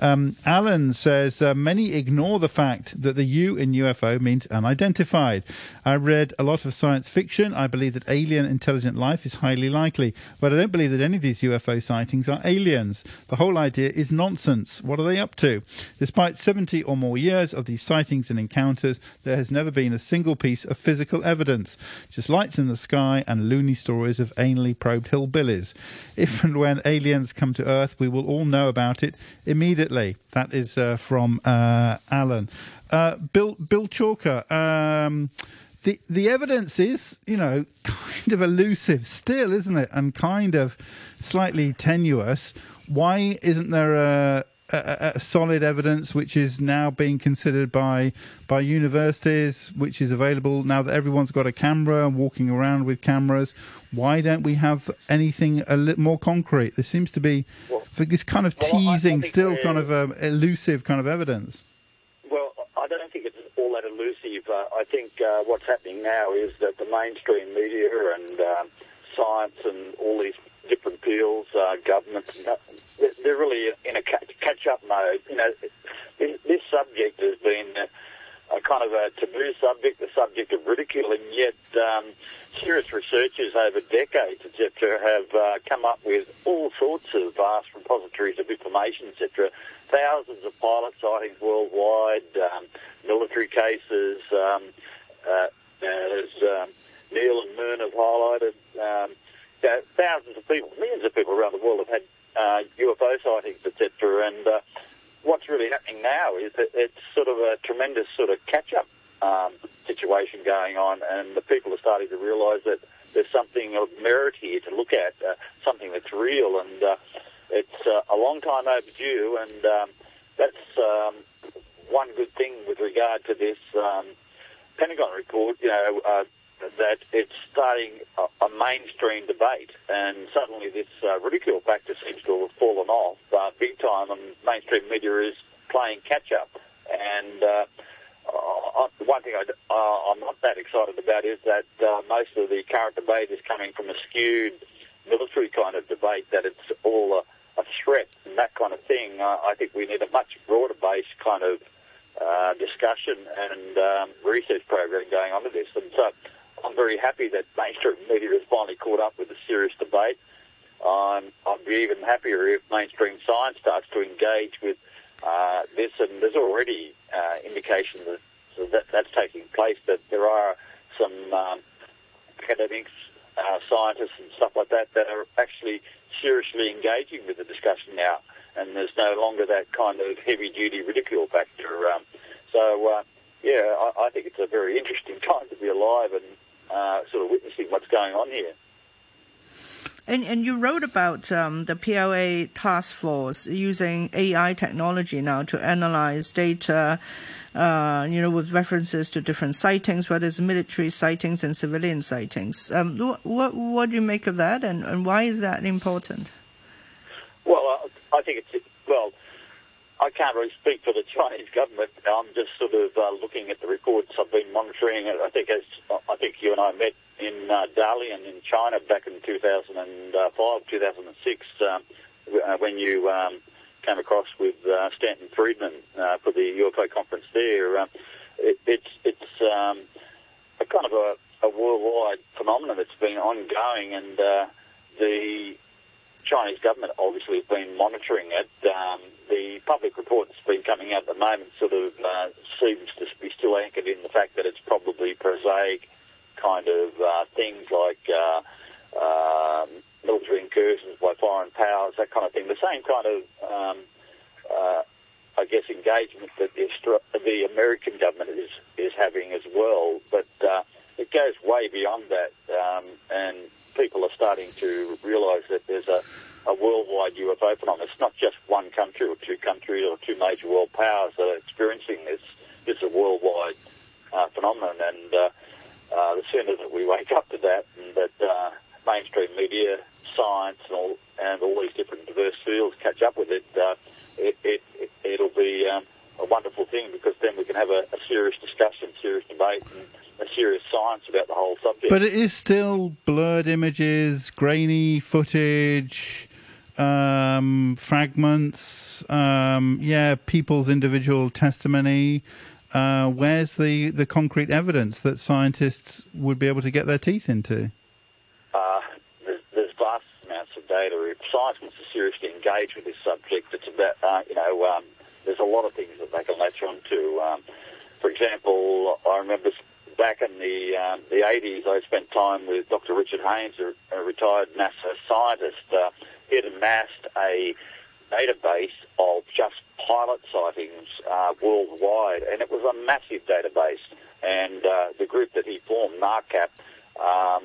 Um, Alan says uh, many ignore the fact that the U in UFO means unidentified. I read a lot of science fiction. I believe that alien intelligent life is highly likely, but I don't believe that any of these UFO sightings are aliens. The whole idea is nonsense. What are they up to? Despite 70 or more years of these sightings and encounters, there has never been a single piece of physical evidence. Just lights in the sky and loony stories of anally probed hillbillies. If and when aliens come to Earth, we will all know about it immediately. That is uh, from uh, Alan. Uh, Bill Bill Chalker. Um, the the evidence is, you know, kind of elusive still, isn't it? And kind of slightly tenuous. Why isn't there a a, a, solid evidence which is now being considered by by universities, which is available now that everyone's got a camera and walking around with cameras. Why don't we have anything a little more concrete? There seems to be well, this kind of teasing, still kind of um, elusive kind of evidence. Well, I don't think it's all that elusive. Uh, I think uh, what's happening now is that the mainstream media and um, science and all these different fields, uh, governments, they're really in a catch-up mode. You know, this subject has been a kind of a taboo subject, the subject of ridicule, and yet um, serious researchers over decades, etc., have uh, come up with all sorts of vast repositories of information, etc. Thousands of pilot sightings worldwide, um, military cases, um, uh, as um, Neil and Moon have highlighted. Um, thousands of people, millions of people around the world have had uh, UFO sightings, etc. And uh, what's really happening now is that it's sort of a tremendous sort of catch-up um, situation going on, and the people are starting to realise that there's something of merit here to look at, uh, something that's real, and uh, it's uh, a long time overdue, and um, that's um, one good thing with regard to this um, Pentagon report. You know, uh, that it's starting a, a, mainstream debate, and suddenly this uh, ridicule factor seems to have fallen off uh, big time, and mainstream media is playing catch up. And uh, uh, one thing I, uh, not that excited about is that uh, most of the current debate is coming from a skewed military kind of debate, that it's all a, a threat and that kind of thing. I think we need a much broader based kind of discussion and um, research program going on this. And so I'm very happy that mainstream media has finally caught up with the serious debate. Um, I'd be even happier if mainstream science starts to engage with uh, this, and there's already uh, indication that, that that's taking place. That there are some um, academics, uh, scientists, and stuff like that that are actually seriously engaging with the discussion now, and there's no longer that kind of heavy-duty ridicule factor. Um, so, uh, yeah, I, I think it's a very interesting time to be alive and uh, sort of witnessing what's going on here. And, and you wrote about um, the PLA task force using AI technology now to analyze data, uh, you know, with references to different sightings, whether it's military sightings and civilian sightings. Um, what, what, what do you make of that, and, and why is that important? Well, I think it's well. I can't really speak for the Chinese government. I'm just sort of uh, looking at the reports I've been monitoring. it. I think as I think you and I met in uh, Dalian in China back in 2005, 2006, um, uh, when you um, came across with uh, Stanton Friedman uh, for the UFO conference there it, it's it's um, a kind of a, a, worldwide phenomenon that's been ongoing, and uh, the Chinese government obviously have been monitoring it. Um, the public report that's been coming out at the moment sort of uh, seems to be still anchored in the fact that it's probably prosaic kind of uh, things like uh, uh, military incursions by foreign powers, that kind of thing. The same kind of, um, uh, I guess, engagement that the, the American government is, is having as well. But uh, it goes way beyond that, um, and people are starting to realise that there's a a worldwide UFO phenomenon. It's not just one country or two countries or two major world powers that are experiencing this. It's a worldwide uh, phenomenon, and uh, uh, the sooner that we wake up to that and that uh, mainstream media, science, and all, and all these different diverse fields catch up with it, uh, it, it, it, will be um, a wonderful thing because then we can have a, a serious discussion, serious debate, and a serious science about the whole subject. But it is still blurred images, grainy footage, um, fragments, um, yeah, people's individual testimony. Uh, where's the, the concrete evidence that scientists would be able to get their teeth into? Uh, there's, there's, vast amounts of data. If science wants to seriously engage with this subject, it's about, uh, you know, um, there's a lot of things that they can latch on to. Um, for example, I remember back in the um, the 80s, I spent time with Dr. Richard Haines, a, retired NASA scientist. Uh, he had amassed a database of just pilot sightings uh, worldwide, and it was a massive database. And uh, the group that he formed, NARCAP, um,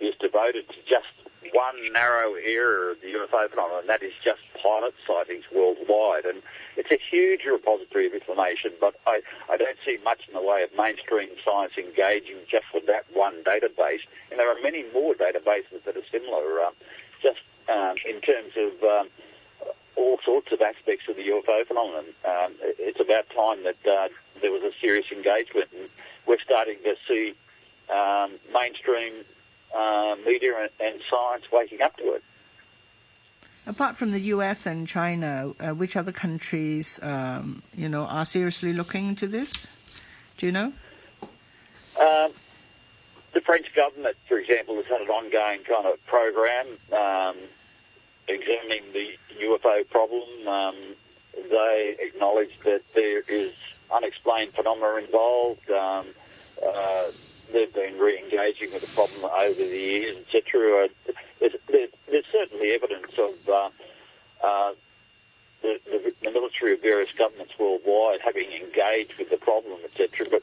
is devoted to just one narrow area of the UFO phenomenon, and that is just pilot sightings worldwide. And it's a huge repository of information, but I, I don't see much in the way of mainstream science engaging just with that one database. And there are many more databases that are similar, um, just um, in terms of um, all sorts of aspects of the UFO phenomenon. Um, it's about time that uh, there was a serious engagement, and we're starting to see um, mainstream uh, media and, and, science waking up to it. Apart from the U.S. and China, uh, which other countries, um, you know, are seriously looking into this? Do you know? Um, the French government, for example, has had an ongoing kind of program um, examining the UFO problem. Um, they acknowledge that there is unexplained phenomena involved. Um, uh, they've been re-engaging with the problem over the years, etc. There's, certainly evidence of uh, uh, the, the, the, military of various governments worldwide having engaged with the problem, etc. But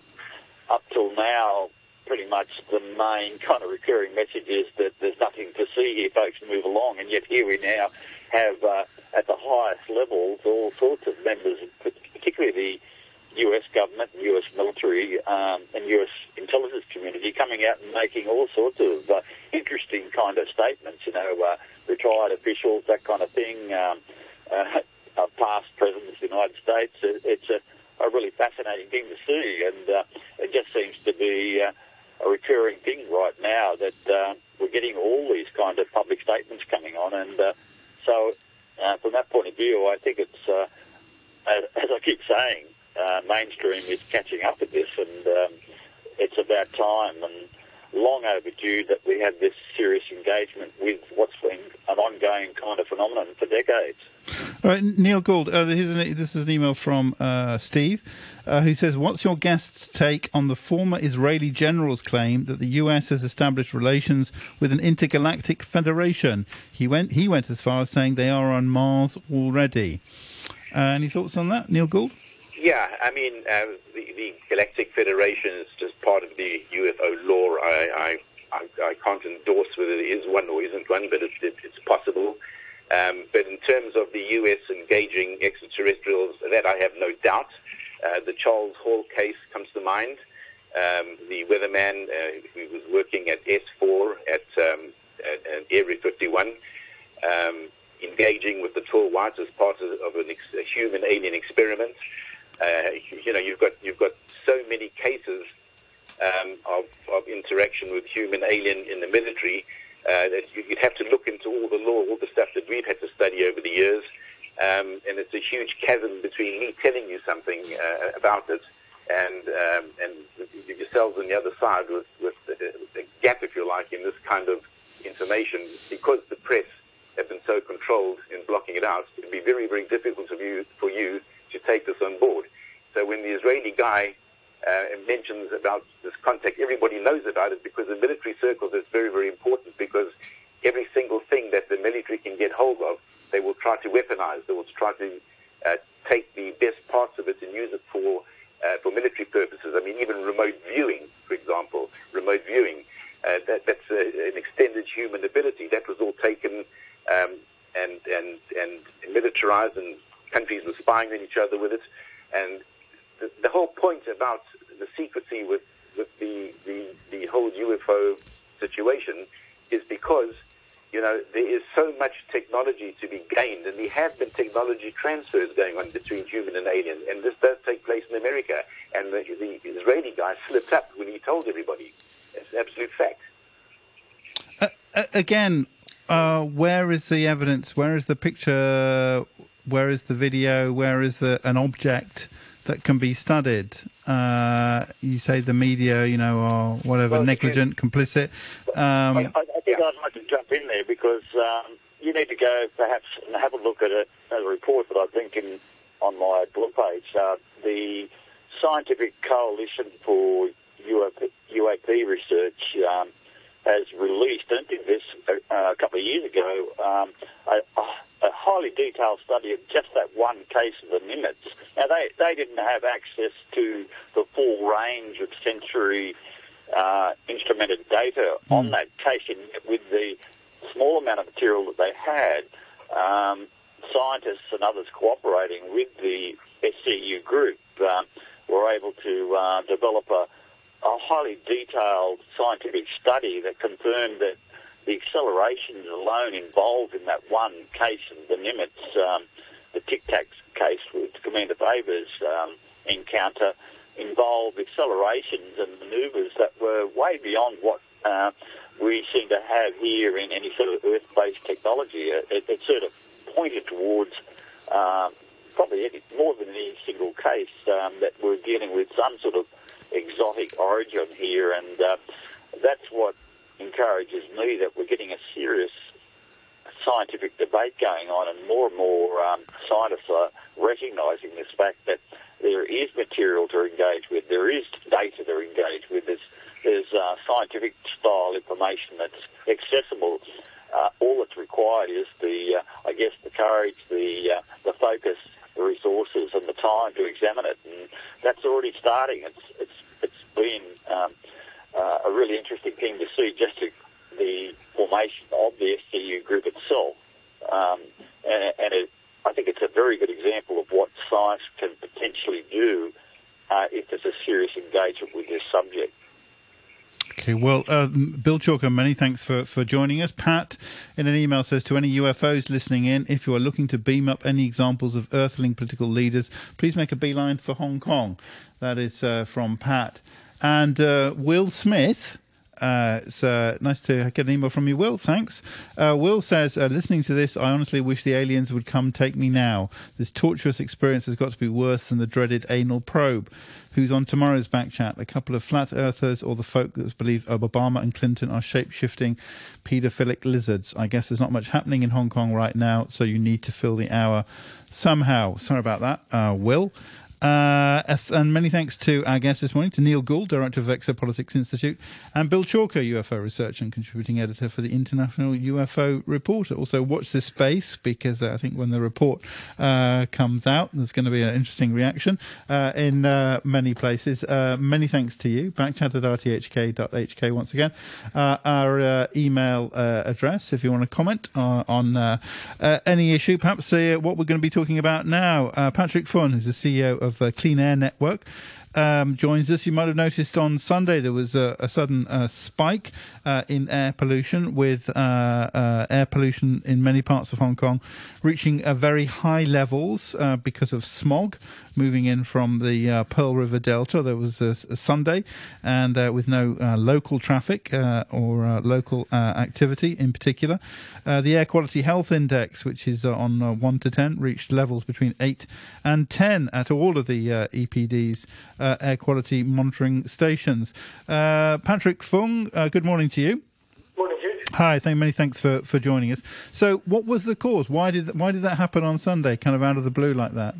up till now, pretty much the main kind of recurring message is that there's nothing to see here, folks, move along. And yet here we now have, uh, at the highest levels, all sorts of members, particularly the US government, US military, um, and US intelligence community coming out and making all sorts of uh, interesting kind of statements, you know, uh, retired officials, that kind of thing, um, uh, past presidents of the United States. It's a, a really fascinating thing to see, and uh, it just seems to be uh, a recurring thing right now that uh, we're getting all these kind of public statements coming on, and uh, so uh, from that point of view, I think it's uh, as, as, I keep saying, uh, mainstream is catching up with this, and um, it's about time and long overdue that we have this serious engagement with what's been an ongoing kind of phenomenon for decades. All right, Neil Gould, uh, an, this is an email from uh, Steve, uh, who says, "What's your guest's take on the former Israeli general's claim that the U.S. has established relations with an intergalactic federation? He went he went as far as saying they are on Mars already. Uh, any thoughts on that, Neil Gould?" Yeah, I mean, uh, the, the, Galactic Federation is just part of the UFO lore. I, I, I, I can't endorse whether there is one or isn't one, but it, it, it's possible. Um, but in terms of the U.S. engaging extraterrestrials, that I have no doubt. Uh, the Charles Hall case comes to mind. Um, the weatherman uh, who was working at S4 at, um, at, at Area 51, um, engaging with the tall whites as part of, of ex- a human alien experiment. Uh, you know, you've got you've got so many cases um, of, of interaction with human alien in the military uh, that you'd have to look into all the law, all the stuff that we've had to study over the years, um, and it's a huge chasm between me telling you something uh, about it and um, and yourselves on the other side with with a gap, if you like, in this kind of information because the press have been so controlled in blocking it out. It'd be very very difficult for you for you to take this on board. So when the Israeli guy uh, mentions about this contact, everybody knows about it because in military circles it's very, very important because every single thing that the military can get hold of, they will try to weaponize. They will try to uh, take the best parts of it and use it for uh, for military purposes. I mean, even remote viewing, for example, remote viewing. Uh, that, that's a, an extended human ability. That was all taken um, and and and militarized and countries were spying on each other with it. And the, the whole point about the secrecy with, with the, the, the whole UFO situation is because, you know, there is so much technology to be gained, and there have been technology transfers going on between human and alien, and this does take place in America. And the, the Israeli guy slipped up when he told everybody. It's an absolute fact. Uh, again, uh, where is the evidence? Where is the picture? Where is the video? Where is the, an object that can be studied? Uh, you say the media, you know, are whatever, well, negligent, complicit. Um, I, I, think yeah. I'd like to jump in there because um, you need to go perhaps and have a look at a, a report that I think in on my blog page. Uh, the Scientific Coalition for UAP, UAP Research um, has released, and did this a, a couple of years ago, um, a, a highly detailed study of just that one case of the Nimitz. Now, they, they didn't have access to the full range of sensory uh, instrumented data mm. on that case, and with the small amount of material that they had, um, scientists and others cooperating with the SCU group um, were able to uh, develop a, a highly detailed scientific study that confirmed that the accelerations alone involved in that one case of the Nimitz, um, the Tic Tacs case with Commander Fravor's um, encounter, involved accelerations and manoeuvres that were way beyond what uh, we seem to have here in any sort of Earth-based technology. It, it sort of pointed towards um, probably any, more than any single case um, that we're dealing with some sort of exotic origin here, and uh, that's what encourages me that we're getting a serious scientific debate going on, and more and more um, scientists are recognising this fact that there is material to engage with, there is data to engage with, there's, there's uh, scientific style information that's accessible. Uh, all that's required is the, uh, I guess, the courage, the uh, the focus, the resources, and the time to examine it, and that's already starting. It's it's it's been um, uh, a really interesting thing to see just to the formation of the SCU group itself. Um, and, and it, I think it's a very good example of what science can potentially do uh, if there's a serious engagement with this subject. Okay, well, uh, Bill Chalker, many thanks for, for joining us. Pat, in an email, says to any UFOs listening in, if you are looking to beam up any examples of earthling political leaders, please make a beeline for Hong Kong. That is uh, from Pat. And uh, Will Smith uh, it's uh, nice to get an email from you, Will. Thanks. Uh, Will says, uh, listening to this, I honestly wish the aliens would come take me now. This torturous experience has got to be worse than the dreaded anal probe. Who's on tomorrow's back chat? A couple of flat earthers or the folk that believe Obama and Clinton are shape shifting paedophilic lizards? I guess there's not much happening in Hong Kong right now, so you need to fill the hour somehow. Sorry about that, uh, Will. Uh, and many thanks to our guest this morning, to Neil Gould, Director of Exopolitics Institute, and Bill Chalker, UFO researcher and contributing editor for the International UFO Reporter. Also, watch this space because uh, I think when the report uh, comes out, there's going to be an interesting reaction uh, in uh, many places. Uh, many thanks to you. Backchat at rthk.hk once again. our email address, if you want to comment on any issue, perhaps what we're going to be talking about now. Patrick Fung, who's the CEO of uh, Clean Air Network um, joins us. You might have noticed on Sunday there was a, a sudden uh, spike uh, in air pollution, with uh, uh air pollution in many parts of Hong Kong reaching very high levels uh, because of smog moving in from the uh, Pearl River Delta. There was a, a Sunday, and with no local traffic or local activity in particular. the Air Quality Health Index, which is on 1 to 10, reached levels between 8 and 10 at all of the EPDs uh, air quality monitoring stations. Uh, Patrick Fung, uh, good morning to you. Morning, Jude. Hi, thank many thanks for, for joining us. So, what was the cause? Why did why did that happen on Sunday, kind of out of the blue like that?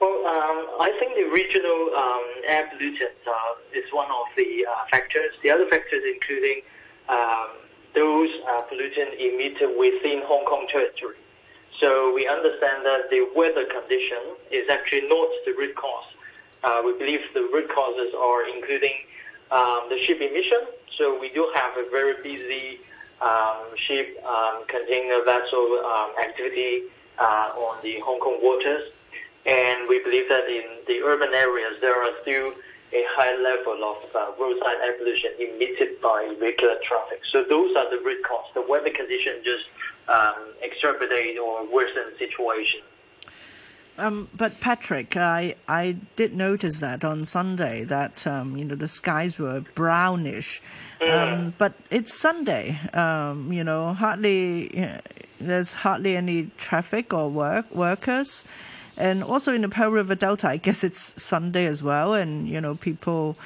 Well, um, I think the regional um, air pollutants uh, is one of the uh, factors. The other factors including um, those uh, pollutants emitted within Hong Kong territory. So we understand that the weather condition is actually not the root cause. Uh, we believe the root causes are including um, the ship emission. So we do have a very busy um, ship um, container vessel um, activity uh, on the Hong Kong waters. And we believe that in the urban areas, there are still a high level of uh, roadside air pollution emitted by vehicular traffic. So those are the root causes. The weather condition just um, exacerbate or worsen situation. Um, but Patrick, I I did notice that on Sunday that um, you know the skies were brownish, um, but it's Sunday. Um, you know, hardly there's hardly any traffic or work workers, and also in the Pearl River Delta, I guess it's Sunday as well, and you know people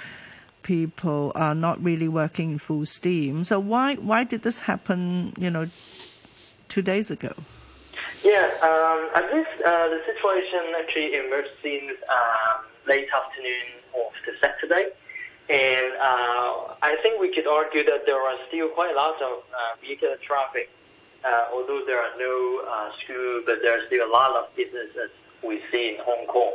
people are not really working full steam. So why why did this happen? You know, two days ago. Yeah, um, guess uh, the situation actually emerged since um, late afternoon of the Saturday. And uh, I think we could argue that there are still quite a lot of uh, vehicular traffic. Uh, although there are no uh, school, but there are still a lot of businesses we see in Hong Kong.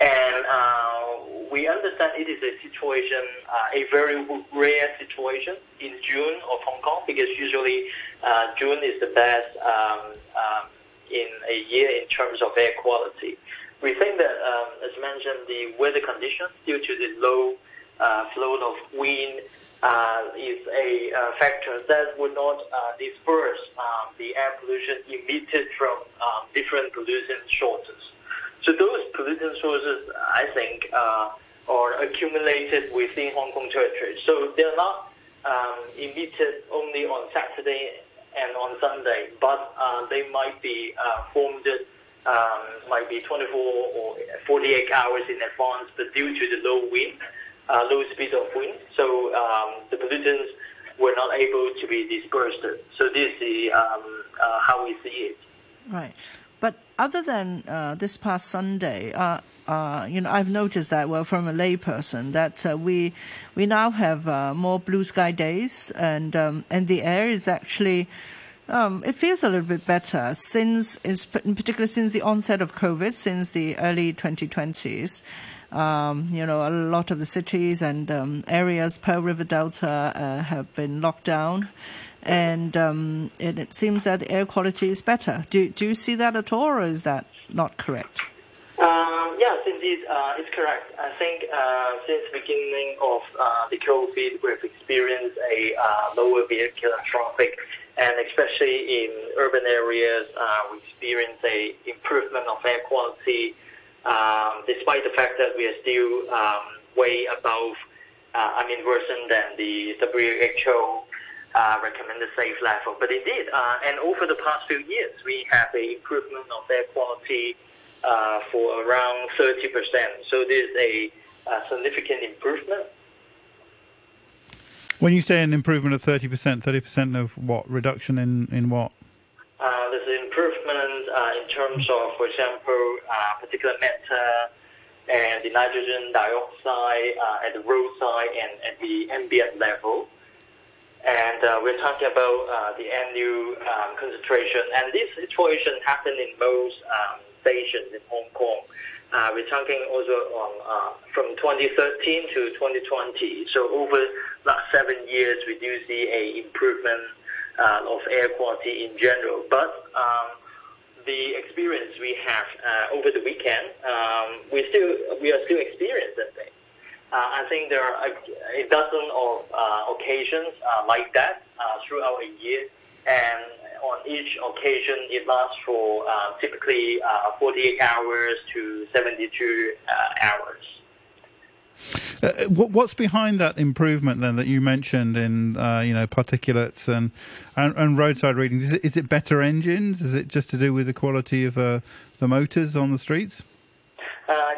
And uh, we understand it is a situation, uh, a very rare situation in June of Hong Kong because usually uh, June is the best um, um, in a year in terms of air quality. We think that, um, as mentioned, the weather conditions due to the low uh, flow of wind uh, is a uh, factor that would not uh, disperse um, the air pollution emitted from um, different pollutant sources. So those pollutant sources, I think, uh, are accumulated within Hong Kong territory. So they're not um, emitted only on Saturday and on Sunday, but uh, they might be uh, formed, um, might be 24 or 48 hours in advance, but due to the low wind, uh, low speed of wind, so um, the pollutants were not able to be dispersed. So this is um, uh, how we see it. Right. But other than uh, this past Sunday, uh, uh, you know, I've noticed that well from a layperson that uh, we we now have uh, more blue sky days, and um, and the air is actually. Um, it feels a little bit better since, in particular, since the onset of COVID, since the early 2020s. Um, you know, a lot of the cities and um, areas, Pearl River Delta, uh, have been locked down and um, it, it, seems that the air quality is better. Do, do you see that at all, or is that not correct? Um, yes, indeed, uh, it's correct. I think uh, since the beginning of uh, the COVID, we've experienced a uh, lower vehicular traffic, and especially in urban areas, uh, we experience a improvement of air quality, um, despite the fact that we are still um, way above, I mean, worse than the WHO uh, recommended safe level. But indeed, uh, and over the past few years, we have a improvement of air quality for around 30%. So there's a, a, significant improvement. When you say an improvement of 30%, 30% of what? Reduction in, in what? Uh, there's an improvement uh, in terms of, for example, uh, particulate matter and the nitrogen dioxide at the roadside and at the ambient level and uh, we're talking about uh, the annual um, concentration. And this situation happened in most um, stations in Hong Kong. Uh, we're talking also on uh, from 2013 to 2020. So over last seven years, we do see a improvement uh, of air quality in general. But um, the experience we have uh, over the weekend, um, we still we are still experiencing things. Uh, I think there are a, a dozen of uh, occasions like that throughout a year, and on each occasion it lasts for typically 48 hours to 72 hours. Uh, what's behind that improvement then that you mentioned in uh, you know particulates and, and, and roadside readings? Is it, is it better engines? Is it just to do with the quality of uh, the motors on the streets?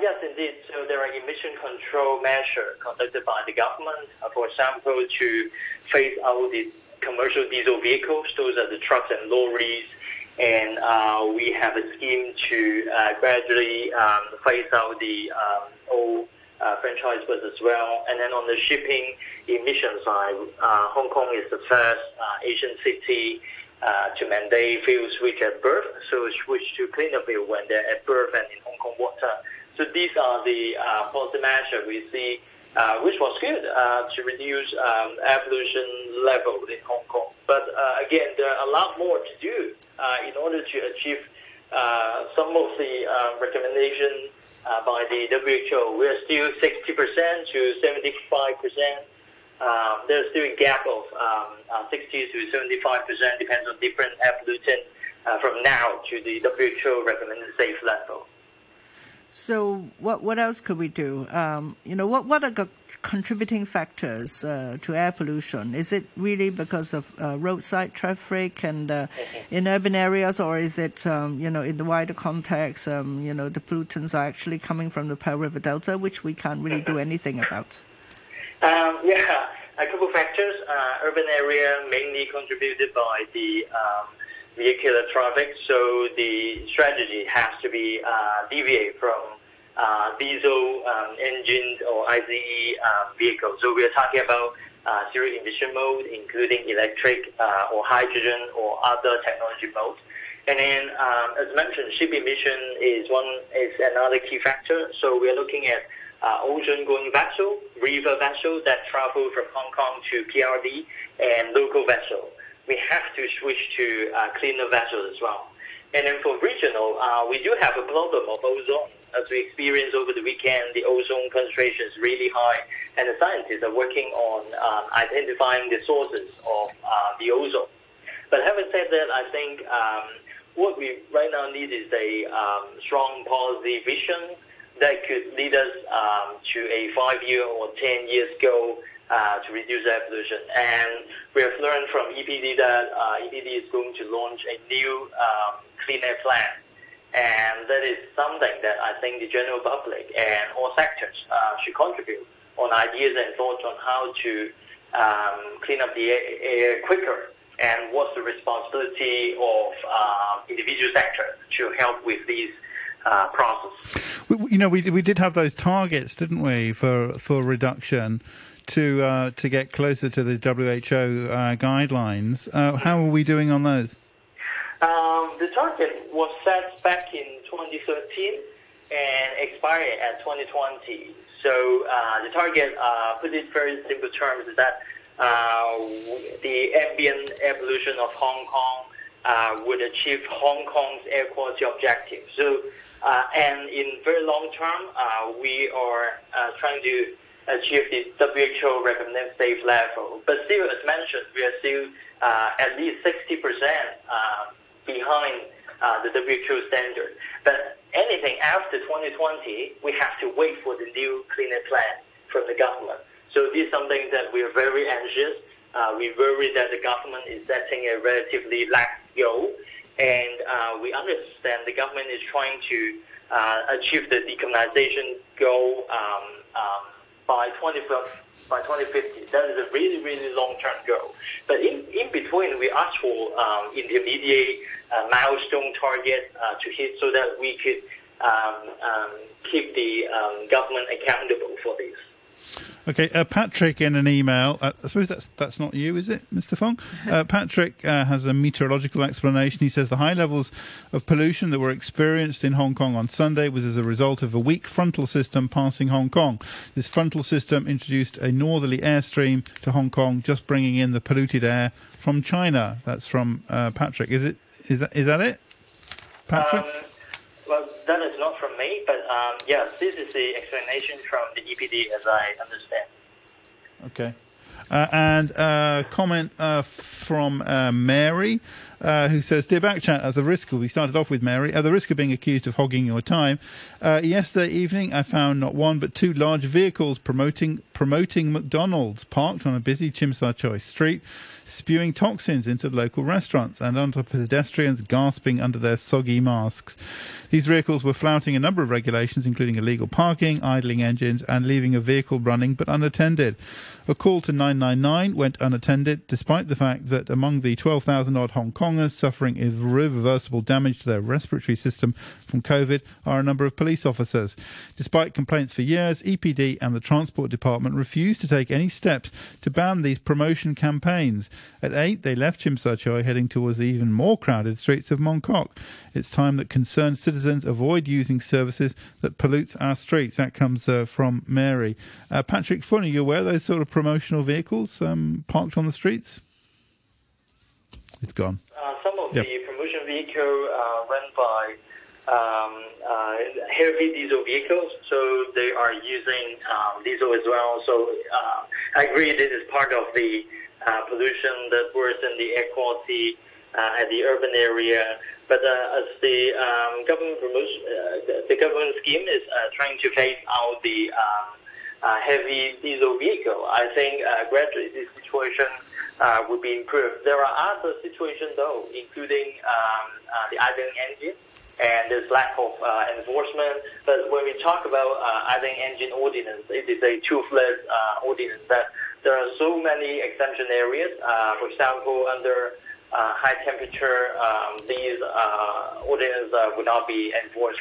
yes, indeed So there are emission control measures conducted by the government, uh, for example, to phase out the commercial diesel vehicles. Those are the trucks and lorries. And uh, we have a scheme to uh, gradually um, phase out the um, old uh, franchise bus as well. And then on the shipping emission side, uh, Hong Kong is the first uh, Asian city uh, to mandate fuel switch at berth, so switch to cleaner fuel when they're at berth and in Hong Kong water. So these are the uh, policy measures we see, uh, which was good uh, to reduce um, air pollution level in Hong Kong. But uh, again, there are a lot more to do uh, in order to achieve uh, some of the recommendations by the WHO. We are still 60% to 75%. Um, there's still a gap of um, uh, 60 to 75 percent, depends on different air pollutants, uh, from now to the WHO recommended safe level. So, what what else could we do? Um, you know, what what are the contributing factors uh, to air pollution? Is it really because of uh, roadside traffic and uh, in urban areas, or is it um, you know in the wider context? Um, you know, the pollutants are actually coming from the Pearl River Delta, which we can't really do anything about. Um, yeah, a couple factors. Uh, urban area mainly contributed by the um, vehicular traffic. So the strategy has to be uh, deviate from uh, diesel um, engine or ICE uh, vehicles. So we are talking about uh, zero emission mode, including electric uh, or hydrogen or other technology modes. And then, um, as mentioned, ship emission is one is another key factor. So we are looking at uh, ocean-going vessel, river vessel that travel from Hong Kong to PRD, and local vessel we have to switch to uh, cleaner vessels as well. And then for regional, uh, we do have a problem of ozone. As we experienced over the weekend, the ozone concentration is really high, and the scientists are working on um, identifying the sources of uh, the ozone. But having said that, I think um, what we right now need is a um, strong policy vision that could lead us um, to a five-year or ten years goal to reduce air pollution. And we have learned from EPD that uh, EPD is going to launch a new um, clean air plan. And that is something that I think the general public and all sectors uh, should contribute on ideas and thoughts on how to um, clean up the air, quicker and what's the responsibility of uh, individual sector to help with these uh, process. We, you know, we we did have those targets, didn't we, for for reduction to uh, to get closer to the WHO uh, guidelines. Uh, how are we doing on those? Um, the target was set back in 2013 and expired at 2020. So uh, the target, uh, put it very simple terms, is that uh, the ambient evolution of Hong Kong uh, would achieve Hong Kong's air quality objective. So, uh, and in very long term, uh, we are trying to achieve the WHO recommended safe level. But still, as mentioned, we are still at least 60% behind the WHO standard. But anything after 2020, we have to wait for the new cleaner plan from the government. So this is something that we are very anxious. Uh, we worry that the government is setting a relatively lax goal, and uh, we understand the government is trying to uh, achieve the decarbonization goal um, um, by 20, by 2050. That is a really, really long-term goal. But in, in between, we ask for um, intermediate uh, milestone target uh, to hit so that we could um, um, keep the um, government accountable for this. Okay, uh, Patrick in an email. Uh, I suppose that's that's not you, is it, Mr. Fong? Uh, Patrick uh, has a meteorological explanation. He says the high levels of pollution that were experienced in Hong Kong on Sunday was as a result of a weak frontal system passing Hong Kong. This frontal system introduced a northerly airstream to Hong Kong, just bringing in the polluted air from China. That's from uh, Patrick. Is it? Is that is that it, Patrick? Um, well, that is not from me, but um, yes, this is the explanation from the EPD as I understand. Okay. Uh, and a uh, comment uh, from uh, Mary, uh, who says, Dear Backchat, at the risk, of, we started off with Mary, at the risk of being accused of hogging your time, uh, yesterday evening I found not one but two large vehicles promoting promoting McDonald's parked on a busy Sha Tsui street spewing toxins into local restaurants and onto pedestrians gasping under their soggy masks. These vehicles were flouting a number of regulations, including illegal parking, idling engines, and leaving a vehicle running but unattended. A call to 999 went unattended, despite the fact that among the 12,000 odd Hong Kongers suffering irreversible damage to their respiratory system from COVID are a number of police officers. Despite complaints for years, EPD and the Transport Department refused to take any steps to ban these promotion campaigns. At 8, they left Tsim Sha heading towards the even more crowded streets of Mong Kok. It's time that concerned citizens avoid using services that pollutes our streets. That comes uh, from Mary. Uh, Patrick Fung, are you aware of those sort of promotional vehicles um, parked on the streets? It's gone. Uh, some of yep. the promotion vehicle uh, run by um, heavy diesel vehicles, so they are using um, diesel as well. So uh, I agree this is part of the uh, pollution that worsen the air quality uh, at the urban area. But uh, as the um, government uh, the government scheme is uh, trying to phase out the um, uh, heavy diesel vehicle, I think gradually this situation will be improved. There are other situations though, including um, the idling engine and there's lack of uh, enforcement. But when we talk about uh, engine ordinance, it is a two-fledged uh, ordinance that there are so many exemption areas. Uh, for example, under uh, high temperature, um, these uh, ordinances uh, would not be enforced.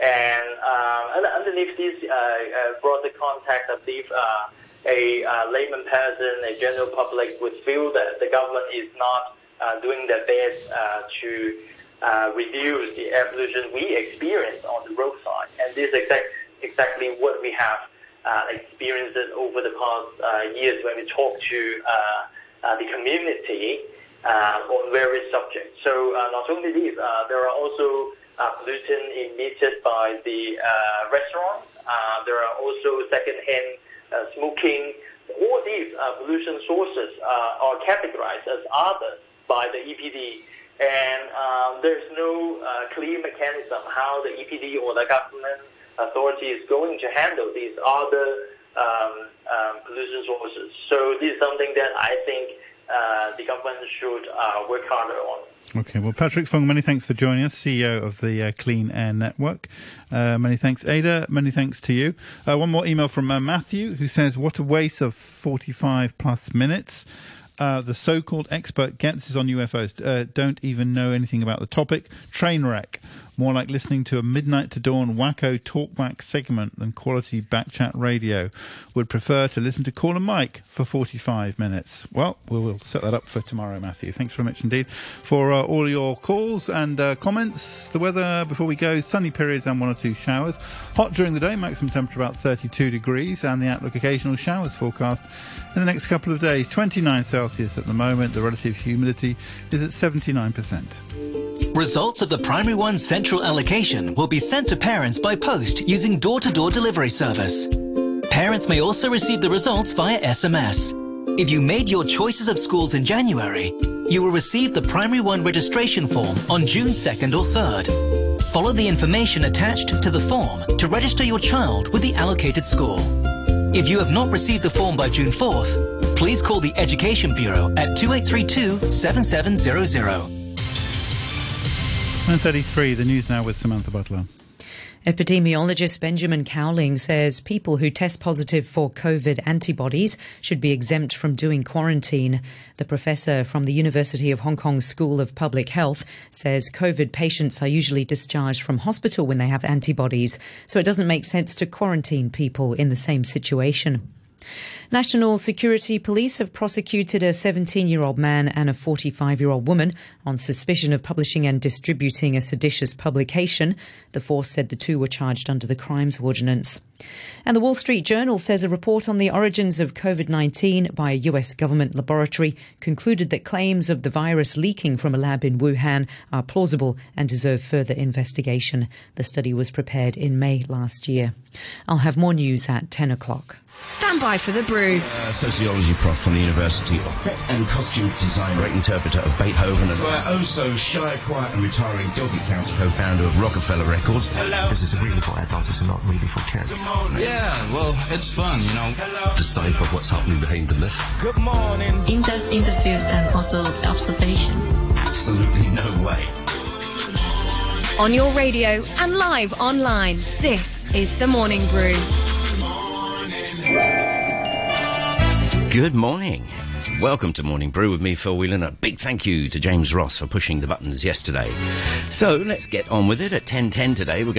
And uh, underneath this uh, uh, broader context, I believe uh, a uh, layman person, a general public would feel that the government is not uh, doing their best uh, to uh, reduce the air pollution we experience on the roadside. And this is exact, exactly what we have uh, experienced over the past uh, years when we talk to uh, uh, the community on various subjects. So not only these, there are also pollution emitted by the restaurants. There are also secondhand smoking. All these uh, pollution sources uh, are categorized as others by the EPD. And um, there's no uh, clear mechanism how the EPD or the government authority is going to handle these other um, um, pollution sources. So this is something that I think uh, the government should uh, work harder on. Okay, well, Patrick Fung, many thanks for joining us, CEO of the uh, Clean Air Network. Uh, many thanks, Ada. Many thanks to you. Uh, one more email from uh, Matthew, who says, What a waste of 45 plus minutes. Uh, the so-called expert gets is on UFOs. Uh, don't even know anything about the topic. Train wreck. More like listening to a midnight to dawn wacko talkback segment than quality backchat radio. Would prefer to listen to Call and Mike for 45 minutes. Well, we'll, we'll set that up for tomorrow, Matthew. Thanks very much indeed for uh, all your calls and uh, comments. The weather before we go sunny periods and one or two showers. Hot during the day, maximum temperature about 32 degrees, and the outlook occasional showers forecast in the next couple of days. 29 Celsius at the moment. The relative humidity is at 79%. Results of the Primary One Central allocation will be sent to parents by post using door-to-door delivery service. Parents may also receive the results via SMS. If you made your choices of schools in January, you will receive the Primary One registration form on June 2nd or 3rd. Follow the information attached to the form to register your child with the allocated school. If you have not received the form by June 4th, please call the Education Bureau at 2832 7700. 9.33, the news now with Samantha Butler. Epidemiologist Benjamin Cowling says people who test positive for COVID antibodies should be exempt from doing quarantine. The professor from the University of Hong Kong School of Public Health says COVID patients are usually discharged from hospital when they have antibodies, so it doesn't make sense to quarantine people in the same situation. National Security Police have prosecuted a 17 year old man and a 45 year old woman on suspicion of publishing and distributing a seditious publication. The force said the two were charged under the Crimes Ordinance. And the Wall Street Journal says a report on the origins of COVID 19 by a US government laboratory concluded that claims of the virus leaking from a lab in Wuhan are plausible and deserve further investigation. The study was prepared in May last year. I'll have more news at 10 o'clock. Stand by for the brew. Uh, sociology prof from the University. Set and costume designer, great interpreter of Beethoven. And our oh so shy, quiet and retiring doggy council co-founder of Rockefeller Records. Hello. This is really for adults, it's not really for kids. Yeah, well, it's fun, you know. Decipher what's happening behind the myth. Good morning. In-depth interviews and also observations. Absolutely no way. On your radio and live online, this is The Morning Brew. Good morning. Welcome to Morning Brew with me, Phil Whelan. A big thank you to James Ross for pushing the buttons yesterday. So let's get on with it. At 10.10 today, we're going